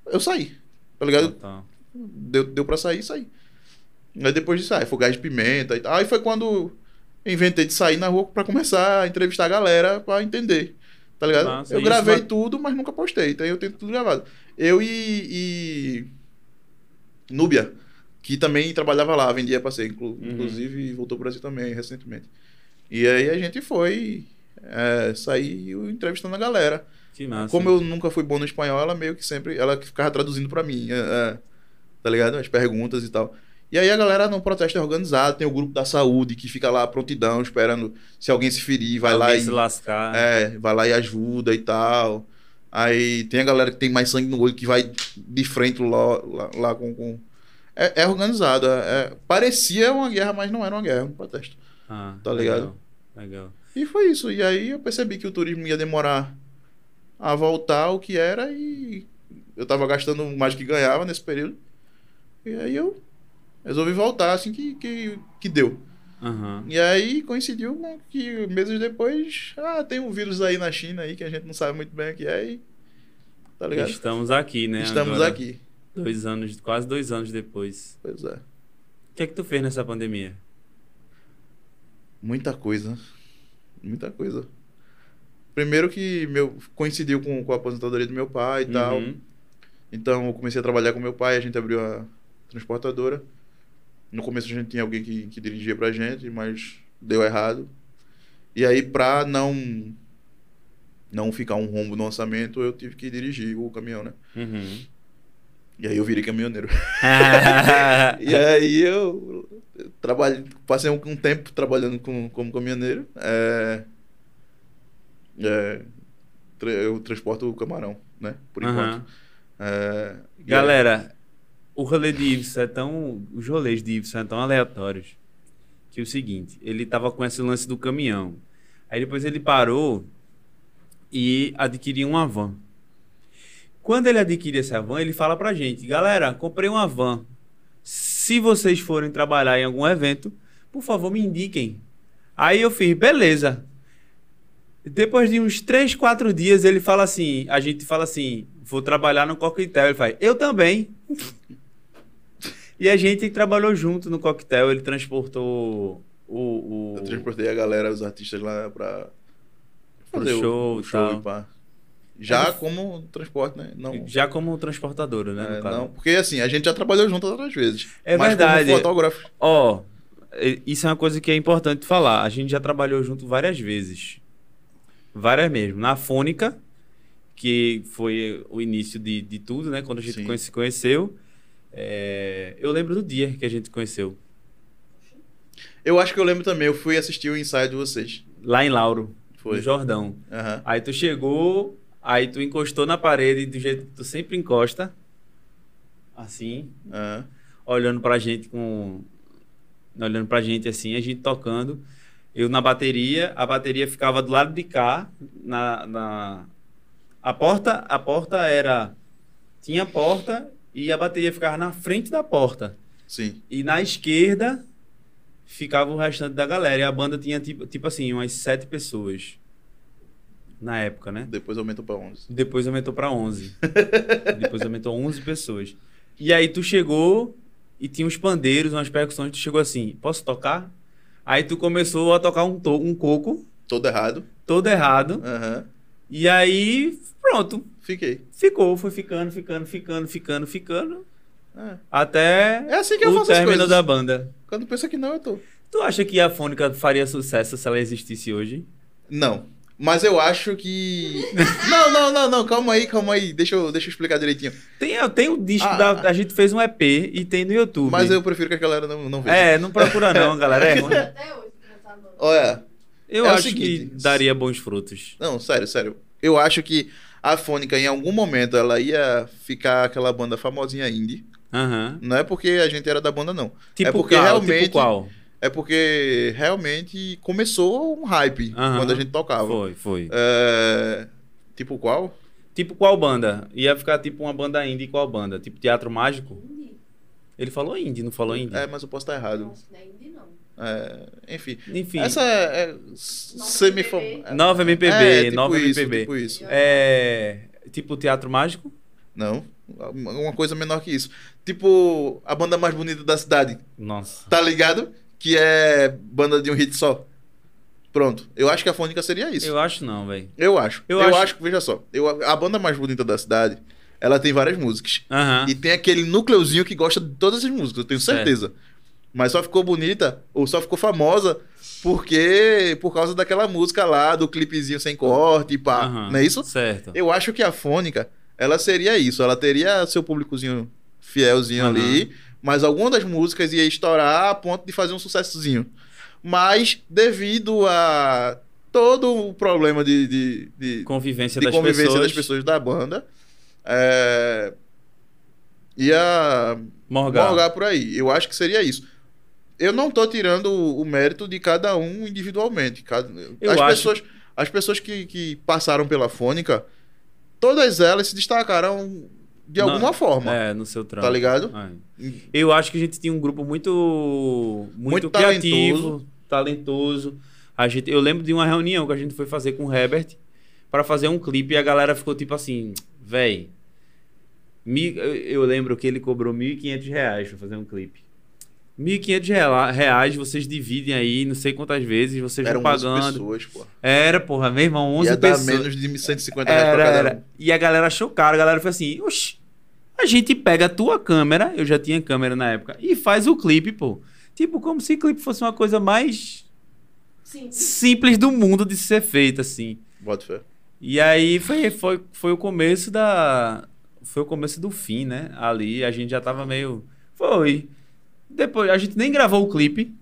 eu saí. Tá ligado? Total. Deu, deu pra sair, saí. Aí depois disso, aí foi gás de pimenta e tal. Aí foi quando eu inventei de sair na rua pra começar a entrevistar a galera pra entender. Tá ligado? Massa. eu gravei vai- tudo, mas nunca postei. Então eu tenho tudo gravado. Eu e, e. Núbia, que também trabalhava lá, vendia passeio. Inclu- Uhum. Inclusive voltou pro Brasil também recentemente. E aí a gente foi. É, saiu entrevistando a galera. Que massa. Como eu nunca fui bom no espanhol, ela meio que sempre. Ela ficava traduzindo pra mim. é, é, tá ligado? As perguntas e tal. E aí a galera no protesto é organizado, tem o grupo da saúde que fica lá prontidão, esperando se alguém se ferir, vai lá Alguém e. se lascar. É, vai lá e ajuda e tal. Aí tem a galera que tem mais sangue no olho que vai de frente lá, lá, lá com. com- É, é organizado. é- é- parecia uma guerra, mas não era uma guerra, um protesto. Ah, Tá ligado? Legal. legal. E foi isso. E aí eu percebi que o turismo ia demorar a voltar ao que era e eu tava gastando mais que ganhava nesse período. E aí eu resolvi voltar assim que, que, que deu. Aham. E aí coincidiu com que meses depois, ah, tem um vírus aí na China aí que a gente não sabe muito bem o que é e. Tá ligado? Estamos aqui, né? Estamos agora, aqui. Dois anos, quase dois anos depois. Pois é. O que é que tu fez nessa pandemia? Muita coisa. Muita coisa. Primeiro que meu, coincidiu com, com a aposentadoria do meu pai e tal. Uhum. Então eu comecei a trabalhar com meu pai, a gente abriu a transportadora. No começo a gente tinha alguém que, que dirigia pra gente, mas deu errado. E aí, pra não não ficar um rombo no orçamento, eu tive que dirigir o caminhão, né? Uhum. E aí eu virei caminhoneiro. E aí eu trabalhei, passei um, um tempo trabalhando com, como caminhoneiro. É, é, eu transporto o camarão, né? Por enquanto. É, e aí- Galera, o rolê de Ibsen é tão. Os rolês de Ibsen são tão aleatórios que é o seguinte, ele tava com esse lance do caminhão. Aí depois ele parou e adquiriu uma van. Quando ele adquire essa van, ele fala pra gente: galera, comprei uma van. Se vocês forem trabalhar em algum evento, por favor, me indiquem. Aí eu fiz, beleza. Depois de uns 3, 4 dias, ele fala assim: a gente fala assim, vou trabalhar no coquetel. Ele faz, eu também. e a gente trabalhou junto no coquetel, ele transportou o. o- Eu transportei a galera, os artistas lá pra fazer o- show o, show tal. e pá. Já como transporte, né? Não, Já como transportadora, né? é, não, porque assim, a gente já trabalhou junto outras vezes. É mas verdade. como fotógrafo. Ó, e- isso é uma coisa que é importante falar. A gente já trabalhou junto várias vezes. Várias mesmo. Na Fônica, que foi o início de, de tudo, né? Quando a gente se conheceu. É, Eu lembro do dia que a gente conheceu. Eu acho que eu lembro também, eu fui assistir o ensaio de vocês. Lá em Lauro, Foi. no Jordão. Aham. Aí tu chegou, aí tu encostou na parede do jeito que tu sempre encosta. Assim, aham. olhando pra gente com. Olhando pra gente assim, a gente tocando. Eu na bateria, a bateria ficava do lado de cá, na. na... A porta, a porta era. Tinha porta e a bateria ficava na frente da porta. Sim. E na esquerda ficava o restante da galera. E a banda tinha tipo, tipo assim, umas sete pessoas. Na época, né? Depois aumentou pra 11. Depois aumentou pra 11. Depois aumentou 11 pessoas. E aí tu chegou e tinha uns pandeiros, umas percussões, tu chegou assim, posso tocar? Aí tu começou a tocar um, to um coco, Todo errado. todo errado. Aham. E aí, pronto. Fiquei. Ficou, foi ficando, ficando, ficando, ficando, ficando. É. Até É assim que eu o faço término da banda. Quando pensa que não, eu tô. Tu acha que a Fônica faria sucesso se ela existisse hoje? Não. Mas eu acho que. não, não, não, não. Calma aí, calma aí. Deixa eu, deixa eu explicar direitinho. Tem, tem o disco Ah. da. A gente fez um EP e tem no YouTube. Mas eu prefiro que a galera não, não veja. É, não procura não, galera. É ruim. Até hoje, essa banda. Olha. Eu É acho seguinte, que daria bons frutos. Não, sério, sério. Eu acho que a Fônica, em algum momento, ela ia ficar aquela banda famosinha indie. Aham. Não é porque a gente era da banda, não. Tipo é porque qual? realmente. Tipo qual? É porque realmente começou um hype Aham. quando a gente tocava. Foi, foi. É, Tipo qual? Tipo qual banda? Ia ficar tipo uma banda indie qual banda? Tipo Teatro Mágico? Indie. Ele falou indie, não falou indie? É, mas eu posso estar errado. Nossa, não é indie, não. É, enfim. Enfim. Essa é, é semi. Nova MPB, é, tipo nova isso, MPB. Tipo isso. É. Tipo Teatro Mágico? Não, uma coisa menor que isso. Tipo a banda mais bonita da cidade, Nossa. tá ligado? Que é banda de um hit só. Pronto. Eu acho que a Fônica seria isso. Eu acho não, velho. Eu acho. Eu Eu, acho- acho... que, veja só, eu, a banda mais bonita da cidade, ela tem várias músicas. Aham. E tem aquele núcleozinho que gosta de todas as músicas, eu tenho Certo. certeza. Mas só ficou bonita, ou só ficou famosa, porque por causa daquela música lá, do clipezinho sem corte e pá. Aham. Não é isso? Certo. Eu acho que a Fônica, ela seria isso. Ela teria seu públicozinho fielzinho Aham. ali, mas alguma das músicas ia estourar a ponto de fazer um sucessozinho. Mas, devido a todo o problema de, de, de, Convivência de das convivência pessoas. das pessoas da banda, é, ia Morgar. morgar por aí. Eu acho que seria isso. Eu não tô tirando o, mérito de cada um individualmente. Cada, Eu as, acho- pessoas, as pessoas que, que passaram pela fônica, todas elas se destacaram de alguma forma. É, no seu trampo. Tá ligado? É. Eu acho que a gente tinha um grupo muito muito, Muito criativo, talentoso. A gente, eu lembro de uma reunião que a gente foi fazer com o Herbert para fazer um clipe e a galera ficou tipo assim, véi, mi- eu, lembro que ele cobrou 1.500 reais para fazer um clipe. 1.500 rela- reais vocês dividem aí, não sei quantas vezes, vocês Eram vão 11 pagando. pessoas, pô. Era, porra, meu irmão, 11 Ia dar pessoas. menos de 150 reais Era, pra cada era. um. E a galera achou caro. A galera foi assim: Oxi, a gente pega a tua câmera, eu já tinha câmera na época, e faz o clipe, pô. Tipo, como se clipe fosse uma coisa mais Sim. simples do mundo de ser feita, assim. Bota fé. E aí foi, foi, foi o começo da. Foi o começo do fim, né? Ali a gente já tava meio. Foi. Depois, a gente nem gravou o clipe.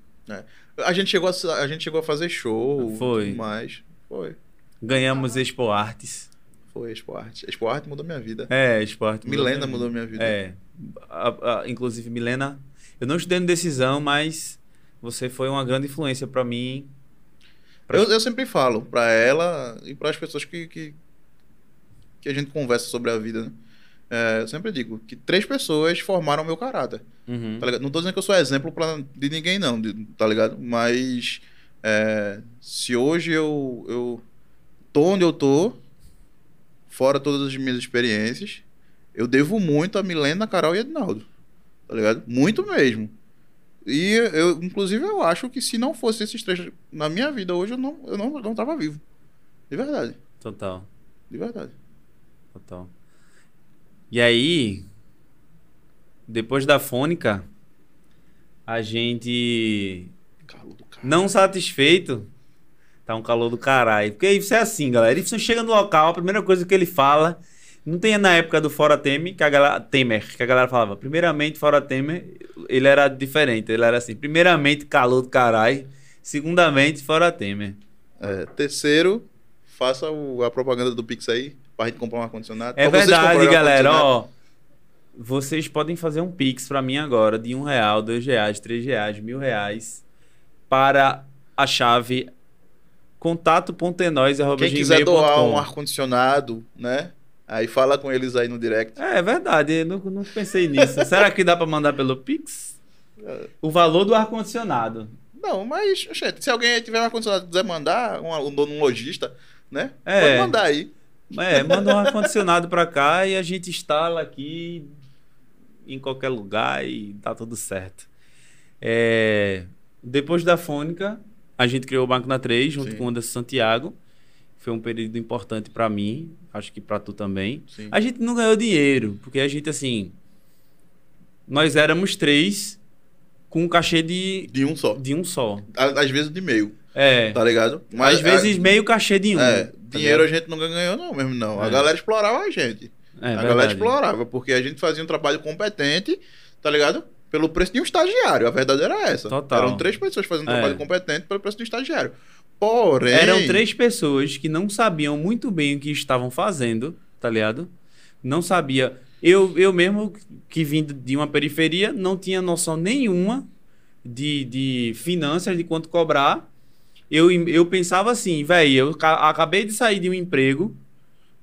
A gente chegou a, a, gente chegou a fazer show Foi. tudo mais. Foi. Ganhamos Expo Artes. Foi. Expo Arte mudou minha vida. É, esporte. Milena mudou minha vida. É. A- a- inclusive, Milena, eu não estudei no decisão, mas você foi uma grande influência pra mim. Pra- Eu, eu sempre falo pra ela e para as pessoas que, que, que a gente conversa sobre a vida, né? É, eu sempre digo que três pessoas formaram meu caráter. Uhum. Tá? Não tô dizendo que eu sou exemplo pra, de ninguém, não, de- tá ligado? Mas é, se hoje eu, eu tô onde eu tô, fora todas as minhas experiências, eu devo muito a Milena, Carol e Edinaldo. Tá ligado? Muito mesmo. E eu, inclusive, eu acho que se não fosse esses três na minha vida hoje, eu não, eu não, não tava vivo. De verdade. Total, De verdade. total. E aí, depois da fônica, a gente, não satisfeito, tá um calor do caralho. Porque isso é assim, galera. Isso chega no local, a primeira coisa que ele fala. Não tem na época do Fora Temer, que a galera. Temer, que a galera falava. Primeiramente, Fora Temer, ele era diferente. Ele era assim. Primeiramente, calor do caralho. Segundamente, Fora Temer. É, terceiro, faça o- a propaganda do Pix aí, pra gente comprar um ar-condicionado. É Pra verdade, um galera. Ó, vocês podem fazer um Pix pra mim agora de um real, dois reais, três reais, mil reais para a chave contato.enós.gmail.com. Quem quiser doar um ar-condicionado, né? Aí fala com eles aí no direct. É, é verdade, eu não, não pensei nisso. Será que dá pra mandar pelo Pix? O valor do ar-condicionado. Não, mas, gente, se alguém tiver um ar-condicionado e quiser mandar, um, um dono, um lojista, né? É. Pode mandar aí. É, manda um ar-condicionado pra cá e a gente instala aqui em qualquer lugar e tá tudo certo. É, depois da Fônica, a gente criou o Banco na 3 junto Sim. com o Anderson Santiago. Foi um período importante pra mim, acho que pra tu também. Sim. A gente não ganhou dinheiro, porque a gente, assim. Nós éramos três com um cachê de, De um só. de um só. Às vezes de meio, É. tá ligado? Às vezes meio cachê de um. É, tá dinheiro a gente nunca ganhou, não, mesmo não. A É. galera explorava a gente. É, a verdade. galera explorava, porque a gente fazia um trabalho competente, tá ligado? Pelo preço de um estagiário. A verdade era essa. Total. Eram três pessoas fazendo É. trabalho competente pelo preço de um estagiário. Porém. Eram três pessoas que não sabiam muito bem o que estavam fazendo, tá ligado? Não sabia. Eu, eu mesmo, que vim de uma periferia, não tinha noção nenhuma de, de finanças, de quanto cobrar. Eu, eu pensava assim, velho, eu ca- acabei de sair de um emprego.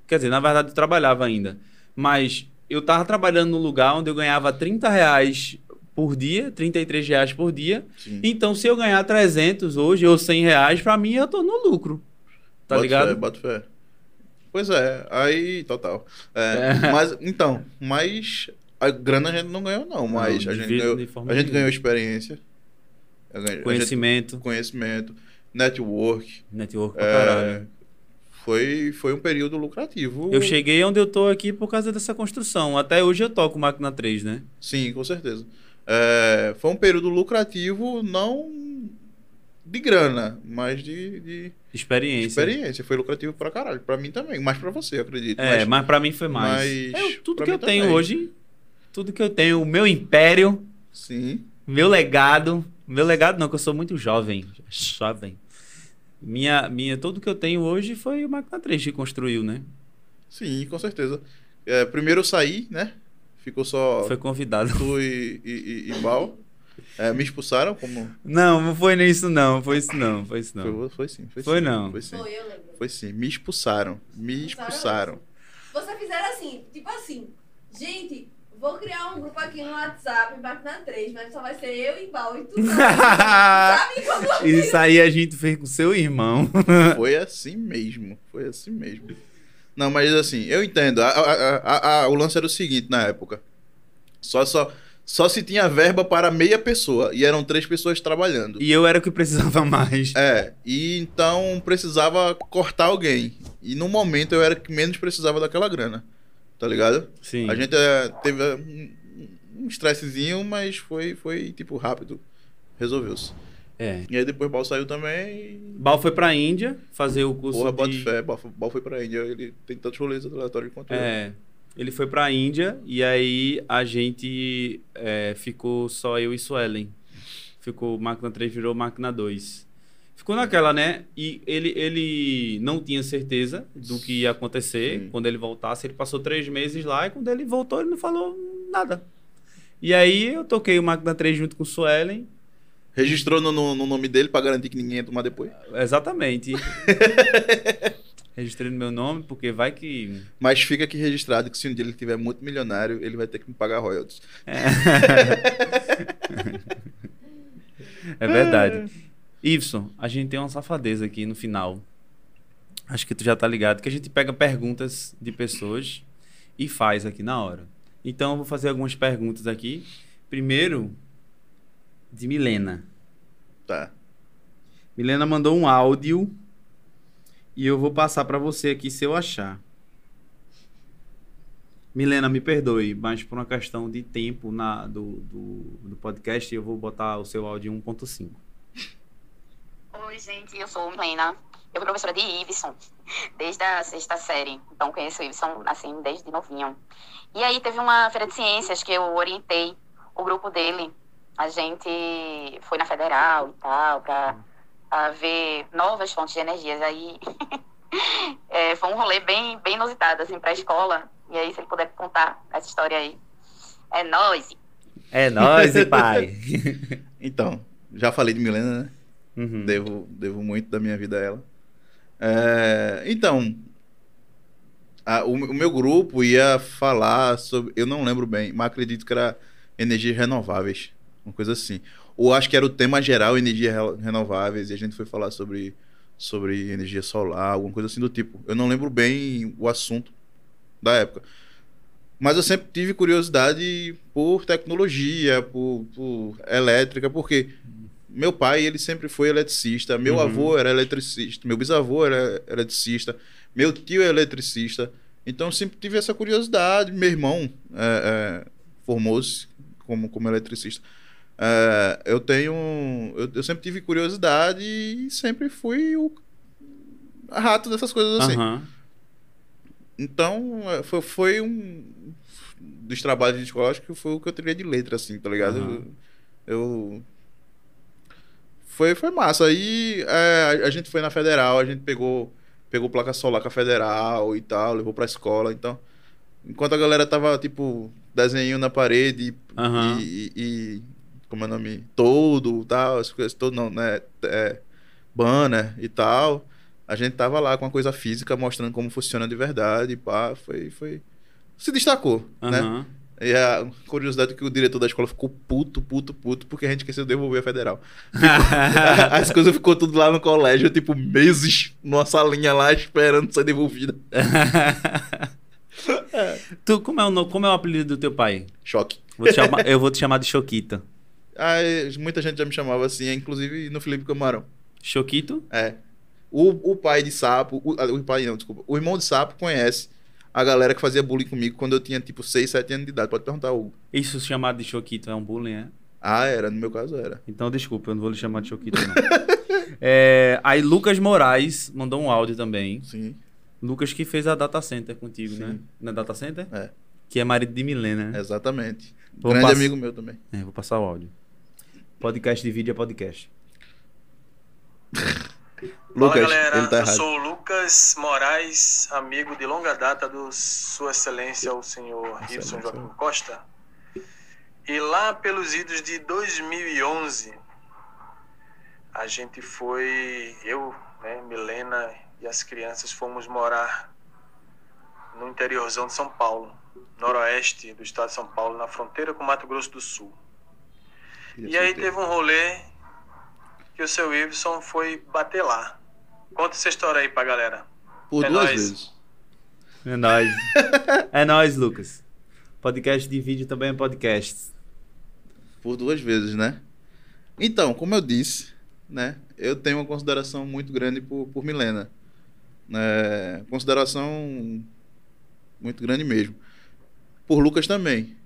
Quer dizer, na verdade eu trabalhava ainda. Mas eu tava trabalhando num lugar onde eu ganhava 30 reais por dia, 33 reais por dia. Sim. Então, se eu ganhar 300 hoje ou 100 reais, pra mim eu tô no lucro. Tá Bota ligado? Fé, bota fé. Pois é, aí, total. É, É. Mas, então, mas a grana a gente não ganhou, não. Mas Não, a, gente ganhou, a gente ganhou experiência. Gente- a gente- Conhecimento, conhecimento, network. network pra é, caralho. foi, foi um período lucrativo. Eu cheguei onde eu tô aqui por causa dessa construção. Até hoje eu toco máquina 3, né? Sim, com certeza. É, foi um período lucrativo, não de grana, mas de, de Experiência. experiência. Foi lucrativo pra caralho. Pra mim também, mais pra você, acredito. É, mas, mas pra mim foi mais. mas Eu- tudo que eu tenho também. hoje, tudo que eu tenho, o meu império, Sim, meu legado. Meu legado não, que eu sou muito jovem. Jovem. Minha, minha, tudo que eu tenho hoje foi o máquina 3 que construiu, né? sim, com certeza. É, primeiro eu saí, né? Ficou só Foi convidado. tu e, e, e, e Bal. É, me expulsaram como. Não, não foi nisso não, foi isso não, foi isso não. Foi, foi sim. Foi, Foi sim, não. Foi sim. Foi, eu lembro. Foi sim. Me expulsaram. Me expulsaram. Você fizeram assim, tipo assim. Gente, vou criar um grupo aqui no WhatsApp, Máquina 3, mas só vai ser eu e Bal e tu não. Sabe como? Isso aí a gente fez com seu irmão. Foi assim mesmo. Foi assim mesmo. Não, mas assim, eu entendo. A- a- a- o lance era o seguinte na época. Só, só, só se tinha verba para meia pessoa. E eram três pessoas trabalhando. E eu era o que precisava mais. É, e então precisava cortar alguém. E no momento eu era que menos precisava daquela grana. Tá ligado? Sim. A gente é, teve é, um, um estressezinho, mas foi, foi tipo rápido. Resolveu-se. É. E aí depois o Bal saiu também. Bal foi pra Índia fazer o curso Porra, de... fé. Bal, foi- Bal foi pra Índia. Ele tem tantos rolês aleatórios quanto eu. É, ele foi pra Índia e aí a gente é, ficou só eu e Suelen. Ficou máquina 3 virou máquina 2. Ficou naquela, né? E ele, ele não tinha certeza do que ia acontecer Sim. quando ele voltasse. Ele passou três meses lá e quando ele voltou ele não falou nada. E aí eu toquei o máquina 3 junto com o Suelen. Registrou no, no- no nome dele pra garantir que ninguém ia tomar depois. Exatamente. Registrei no meu nome porque vai que Mas fica aqui registrado que se um dia ele tiver muito milionário, ele vai ter que me pagar royalties. É verdade. Ibson, a gente tem uma safadeza aqui no final. Acho que tu já tá ligado que a gente pega perguntas de pessoas e faz aqui na hora. Então eu vou fazer algumas perguntas aqui. Primeiro, de Milena. Tá. Milena mandou um áudio e eu vou passar pra você aqui se eu achar. Milena, me perdoe, mas por uma questão de tempo na, do, do, do podcast, eu vou botar o seu áudio em 1.5. Oi, gente, eu sou Milena. Eu fui professora de Ibson desde a sexta série. Então, conheço o Ibson, assim, desde novinho. E aí, teve uma feira de ciências que eu orientei o grupo dele. A gente foi na Federal e tal, pra, pra ver novas fontes de energias. Aí, é, foi um rolê bem, bem inusitado, assim, pra escola. E aí, se ele puder contar essa história aí. É nóis! É nóis, pai. Então, já falei de Milena, né? Uhum. Devo, devo muito da minha vida a ela. É, então, a- o, o meu grupo ia falar sobre. Eu não lembro bem, mas acredito que era energias renováveis. Uma coisa assim. Ou acho que era o tema geral, energias re- renováveis, e a gente foi falar sobre, sobre energia solar, alguma coisa assim do tipo. Eu não lembro bem o assunto da época. Mas eu sempre tive curiosidade por tecnologia, por, por elétrica, porque meu pai, ele sempre foi eletricista, meu Uhum. avô era eletricista, meu bisavô era eletricista, meu tio é eletricista. Então eu sempre tive essa curiosidade. Meu irmão é, é, formou-se como, como eletricista. É, eu tenho. Eu, eu sempre tive curiosidade e sempre fui o rato dessas coisas assim. Aham. Então, é, foi, foi um dos trabalhos de escola, acho que foi o que eu teria de letra, assim, tá ligado? Aham. Eu, eu- Foi, foi massa. Aí é, a, gente foi na Federal, a gente pegou, pegou placa solar com a Federal e tal, levou pra escola, então... Enquanto a galera tava, tipo, desenho na parede e- Aham. e, e- Como é o nome? Todo, tal, as coisas, todo não, né? É, banner e tal. A gente tava lá com uma coisa física mostrando como funciona de verdade, e pá, foi, foi... Se destacou, né? Aham. E a curiosidade é que o diretor da escola ficou puto, puto, puto, porque a gente esqueceu de devolver a federal. As coisas ficou tudo lá no colégio, tipo, meses numa salinha lá esperando ser devolvida. tu, como, é o, como é o apelido do teu pai? Choque. Vou chamar- eu vou te chamar de Choquita. Aí, muita gente já me chamava assim, inclusive no Felipe Camarão. Choquito? É. O, o pai de sapo, o, o pai não, desculpa. O irmão de sapo conhece a galera que fazia bullying comigo quando eu tinha tipo 6, 7 anos de idade. Pode perguntar o. Isso chamado de Choquito é um bullying, é? Ah, era, no meu caso era. Então, desculpa, eu não vou lhe chamar de Choquito, não. É, aí, Lucas Moraes mandou um áudio também. Sim. Lucas que fez a data center contigo, Sim. né? Na data center? É. Que é marido de Milena, né? Exatamente. Vou Grande pass- amigo meu também. É, vou passar o áudio. Podcast de vídeo é podcast. Lucas, Fala galera, ele tá eu sou o Lucas Moraes, amigo de longa data do Sua Excelência, o senhor Gibson Excelência. Joaquim Costa. E lá pelos idos de 2011, a gente foi, eu, né, Milena e as crianças fomos morar no interiorzão de São Paulo. noroeste do estado de São Paulo, na fronteira com Mato Grosso do Sul. Filha E aí solteira. teve um rolê que o seu Iveson foi bater lá. Conta essa história aí pra galera. Por É duas nóis. vezes. É nóis. é nóis, Lucas. Podcast de vídeo também é podcast. Por duas vezes, né? Então, como eu disse, né? Eu tenho uma consideração muito grande por, por Milena. É, consideração muito grande mesmo. Por Lucas também.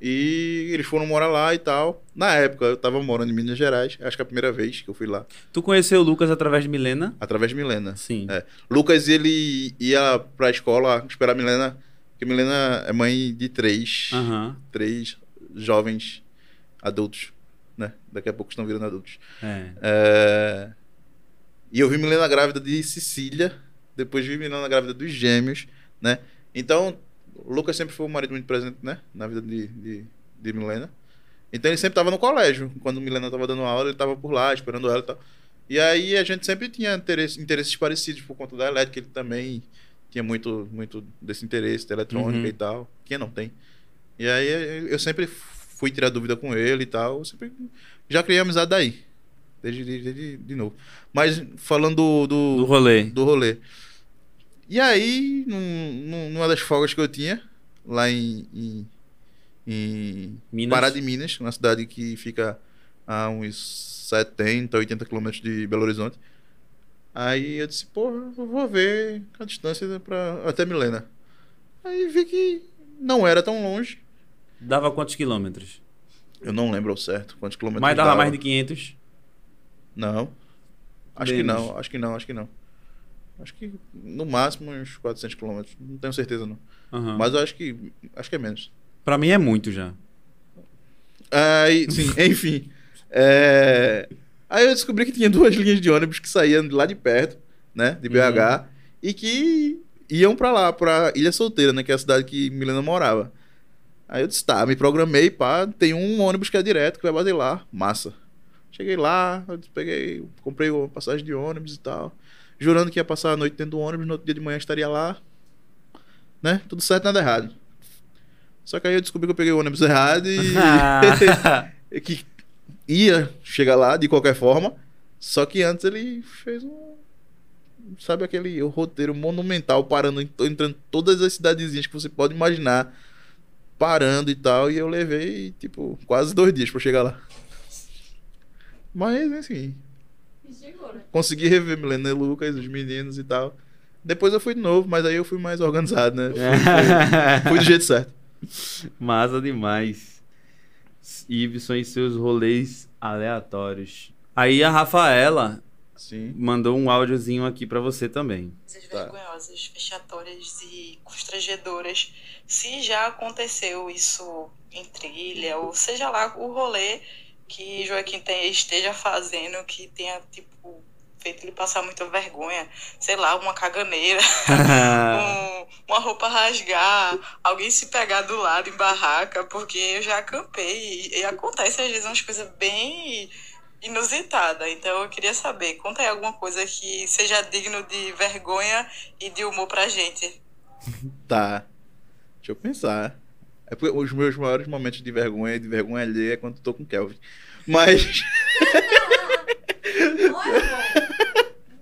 E eles foram morar lá e tal. Na época, eu tava morando em Minas Gerais. Acho que é a primeira vez que eu fui lá. Tu conheceu o Lucas através de Milena? Através de Milena. Sim. É. Lucas, ele ia pra escola esperar a Milena. Porque Milena é mãe de três. Aham. Três jovens adultos. Né? Daqui a pouco estão virando adultos. É. É, E eu vi Milena grávida de Cecília, depois vi Milena grávida dos gêmeos, né? Então, o Lucas sempre foi um marido muito presente, né? Na vida de, de, de Milena. Então ele sempre estava no colégio. Quando Milena estava dando aula, ele estava por lá, esperando ela e tal. E aí a gente sempre tinha interesse- interesses parecidos por conta da elétrica, ele também tinha muito, muito desse interesse da eletrônica Uhum. e tal. Quem não tem? E aí eu sempre fui tirar dúvida com ele e tal. eu Sempre já criei amizade daí. Desde, desde de novo. Mas falando do, Do do, rolê. do rolê. E aí, num, num- numa das folgas que eu tinha, lá em, em, em Minas. Pará de Minas, uma cidade que fica a uns 70, 80 quilômetros de Belo Horizonte. Aí eu disse, pô, eu vou ver a distância pra, até Milena. Aí vi que não era tão longe. Dava quantos quilômetros? Eu não lembro ao certo quantos quilômetros Mas dava dava. mais de 500? Não. Acho Menos. que não, acho que não, acho que não. Acho que no máximo uns 400 quilômetros. Não tenho certeza não. Aham. Mas eu acho que acho que é menos. Pra mim é muito já. Aí, sim, enfim. É... Aí eu descobri que tinha duas linhas de ônibus que saíam de lá de perto, né? De BH, e que iam pra lá, pra Ilha Solteira, né? Que é a cidade que Milena morava. Aí eu disse, tá, me programei, pá, tem um ônibus que é direto, que vai bater lá. Massa. Cheguei lá, peguei, comprei uma passagem de ônibus e tal. Jurando que ia passar a noite dentro do ônibus, no outro dia de manhã estaria lá. Né? Tudo certo, nada errado. Só que aí eu descobri que eu peguei o ônibus errado e. que ia chegar lá de qualquer forma. Só que antes ele fez um. Sabe aquele roteiro monumental parando, entrando em todas as cidadezinhas que você pode imaginar. Parando e tal. E eu levei, tipo, quase dois dias pra chegar lá. Mas, assim, chegou, né? consegui rever Milena e Lucas, os meninos e tal. Depois eu fui de novo, mas aí eu fui mais organizado, né? Fui, fui do jeito certo. Massa demais. Iveson e seus rolês aleatórios. Aí a Rafaela Sim. mandou um áudiozinho aqui pra você também. coisas Tá. vergonhosas, vexatórias e constrangedoras. Se já aconteceu isso em trilha, ou seja lá o rolê que Joaquim tem- esteja fazendo que tenha, tipo, feito ele passar muita vergonha, sei lá, uma caganeira, um- uma roupa rasgar, alguém se pegar do lado em barraca, porque eu já acampei e, e acontece às vezes umas coisas bem inusitadas. Então eu queria saber, conta aí alguma coisa que seja digno de vergonha e de humor pra gente. Tá. Deixa eu pensar. É porque os meus maiores momentos de vergonha e de vergonha alheia é quando eu tô com o Kelvin. Mas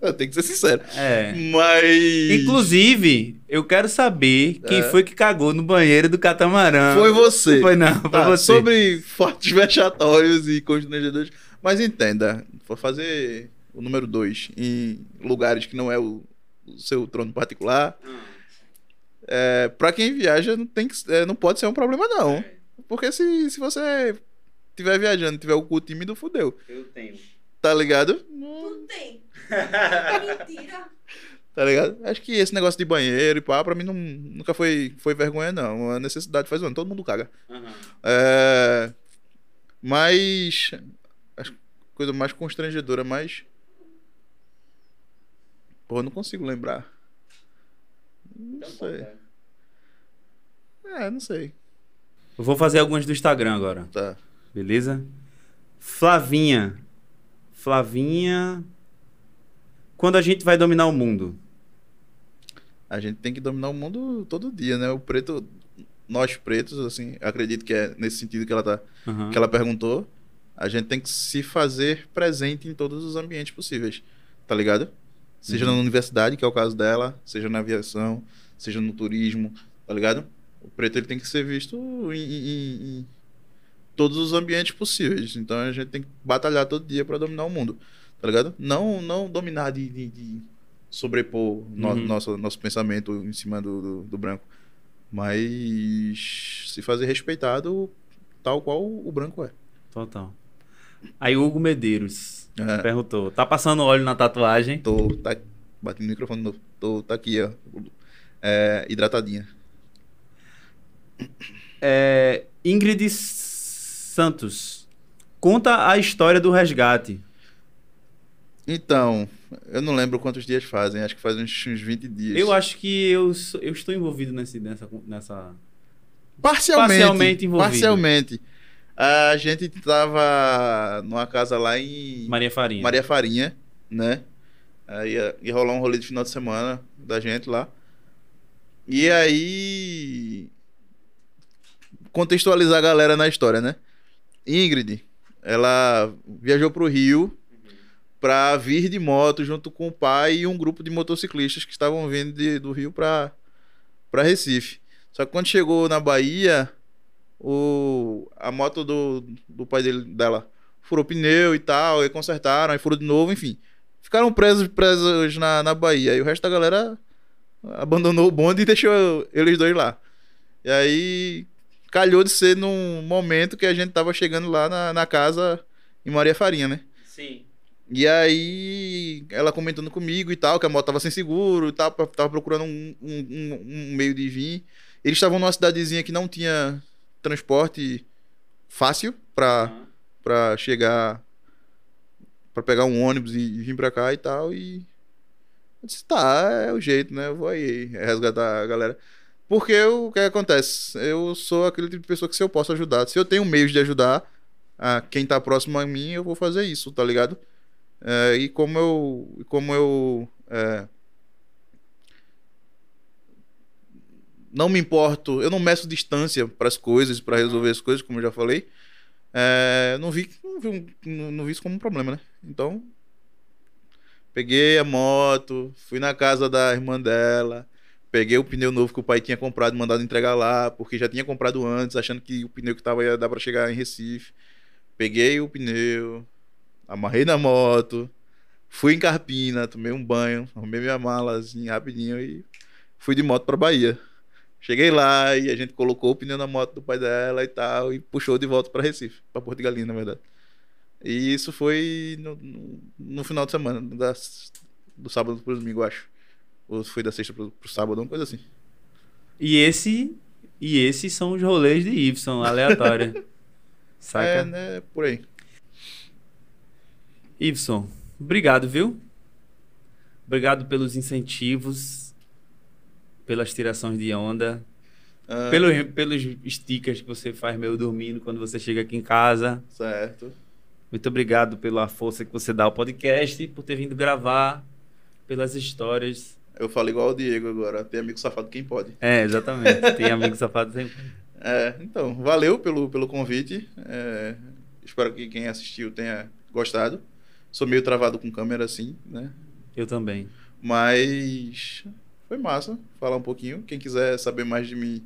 eu tenho que ser sincero. É. Mas. Inclusive, eu quero saber quem É. foi que cagou no banheiro do catamarã. Foi você. Foi não, foi Tá, você. Sobre fortes vexatórios e constrangedores. Mas entenda, for fazer o número 2 em lugares que não é o, o seu trono particular. É, pra quem viaja, não, tem que, é, não pode ser um problema, não. Porque se, se você estiver viajando e tiver o cu tímido, fudeu. Eu tenho. Tá ligado? tu tem. Mentira. Tá ligado? Acho que esse negócio de banheiro e pá, pra mim não, nunca foi, foi vergonha, não. A necessidade faz o ano, todo mundo caga. É, mas. A coisa mais constrangedora, mais. Pô, eu não consigo lembrar. Não sei. É, não sei. Eu vou fazer algumas do Instagram agora, Tá. beleza? Flavinha. Flavinha. Quando a gente vai dominar o mundo? A gente tem que dominar o mundo todo dia, né? O preto nós pretos, assim, acredito que é nesse sentido que ela tá, Aham. que ela perguntou, a gente tem que se fazer presente em todos os ambientes possíveis, tá ligado? Seja Uhum. na universidade, que é o caso dela, seja na aviação, seja no turismo, tá ligado? O preto ele tem que ser visto em, em- em todos os ambientes possíveis. Então a gente tem que batalhar todo dia para dominar o mundo, tá ligado? Não, não dominar de, de- de sobrepor no- Uhum. nosso, nosso pensamento em cima do, do, do branco, mas se fazer respeitado tal qual o branco é. Total. Aí Hugo Medeiros É. perguntou: tá passando óleo na tatuagem? Tô, tá, bati no microfone novo. Tô, tá aqui, ó. É, hidratadinha. É, Ingrid Santos. Conta a história do resgate. Então, eu não lembro quantos dias fazem, acho que faz uns, uns 20 dias. Eu acho que eu, eu estou envolvido nesse, nessa, nessa. Parcialmente. Parcialmente envolvido. Parcialmente. A gente tava numa casa lá em Maria Farinha. Maria Farinha, né? Aí ia, ia rolar um rolê de final de semana da gente lá. E aí. Contextualizar a galera na história, né? Ingrid, ela viajou pro Rio pra vir de moto junto com o pai e um grupo de motociclistas que estavam vindo de- do Rio pra, pra Recife. Só que quando chegou na Bahia, o, a moto do, do pai dele, dela furou pneu e tal, aí consertaram, aí furou de novo, enfim. Ficaram presos, presos na, na Bahia. E o resto da galera abandonou o bonde e deixou eles dois lá. E aí calhou de ser num momento que a gente tava chegando lá na, na casa em Maria Farinha, né? Sim. E aí, ela comentando comigo e tal, que a moto tava sem seguro e tal, tava procurando um, um, um- um meio de vir. Eles estavam numa cidadezinha que não tinha transporte fácil pra, pra chegar, pra pegar um ônibus e, e vir pra cá e tal. E eu disse, tá, é o jeito, né? Eu vou aí resgatar a galera. Porque o que acontece? Eu sou aquele tipo de pessoa que se eu posso ajudar, se eu tenho meios de ajudar a quem tá próximo a mim, eu vou fazer isso, tá ligado? É, e como eu, como eu é, não me importo, eu não meço distância para as coisas, para resolver as coisas, como eu já falei, é, não vi, não vi, não, vi isso como um problema, né? Então, peguei a moto, fui na casa da irmã dela, peguei o pneu novo que o pai tinha comprado e mandado entregar lá, porque já tinha comprado antes, achando que o pneu que tava ia dar para chegar em Recife. Peguei o pneu, amarrei na moto, fui em Carpina, tomei um banho, arrumei minha mala assim rapidinho e fui de moto pra Bahia. Cheguei lá e a gente colocou o pneu na moto do pai dela e tal e puxou de volta pra Recife, pra Porto de Galinha, na verdade. E isso foi no, no, no final de semana, do sábado pro domingo, acho. Ou foi da sexta pro, pro sábado, uma coisa assim. E esse. E esses são os rolês de Y, aleatória. Saca? É, né, por aí. Y, obrigado, viu? Obrigado pelos incentivos, pelas tirações de onda, Ah, pelos, pelos stickers que você faz meio dormindo quando você chega aqui em casa. Certo. Muito obrigado pela força que você dá ao podcast, por ter vindo gravar, pelas histórias. Eu falo igual o Diego agora, tem amigo safado quem pode. É, exatamente. Tem amigo safado sempre. É, então, valeu pelo, pelo convite. É, espero que quem assistiu tenha gostado. Sou meio travado com câmera assim, né? Eu também. Mas foi massa falar um pouquinho. Quem quiser saber mais de mim,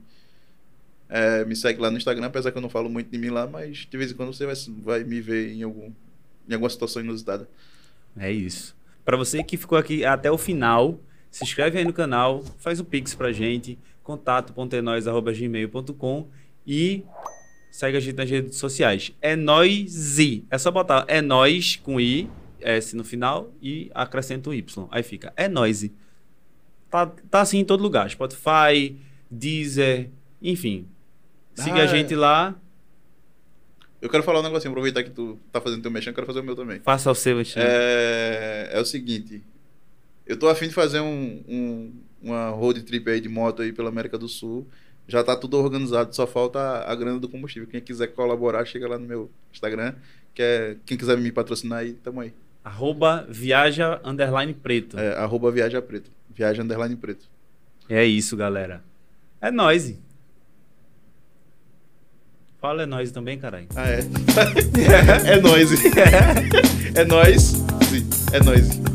é, me segue lá no Instagram, apesar que eu não falo muito de mim lá, mas de vez em quando você vai, vai me ver em, algum, em alguma situação inusitada. É isso. Pra você que ficou aqui até o final, se inscreve aí no canal, faz o pix pra gente, contato.enois.gmail.com e segue a gente nas redes sociais. É nós É só botar é nós com i, s no final e acrescenta o y. Aí fica é nós. Tá, tá assim em todo lugar, Spotify, Deezer, enfim. Siga Ah, a gente lá, Eu quero falar um negocinho, aproveitar que tu tá fazendo teu mexão, eu quero fazer o meu também. faça o seu Alexandre. É, é o seguinte, eu tô afim de fazer um, um- uma road trip aí de moto aí pela América do Sul. Já tá tudo organizado, só falta a, a grana do combustível. Quem quiser colaborar, chega lá no meu Instagram. Que é, quem quiser me patrocinar aí, tamo aí. Arroba viaja underline preto. É, arroba Viaja Preto. Viagem Underline Preto. É isso, galera. É nós. Fala é nós também, caralho. Ah, é. é nós. É nós. É nós.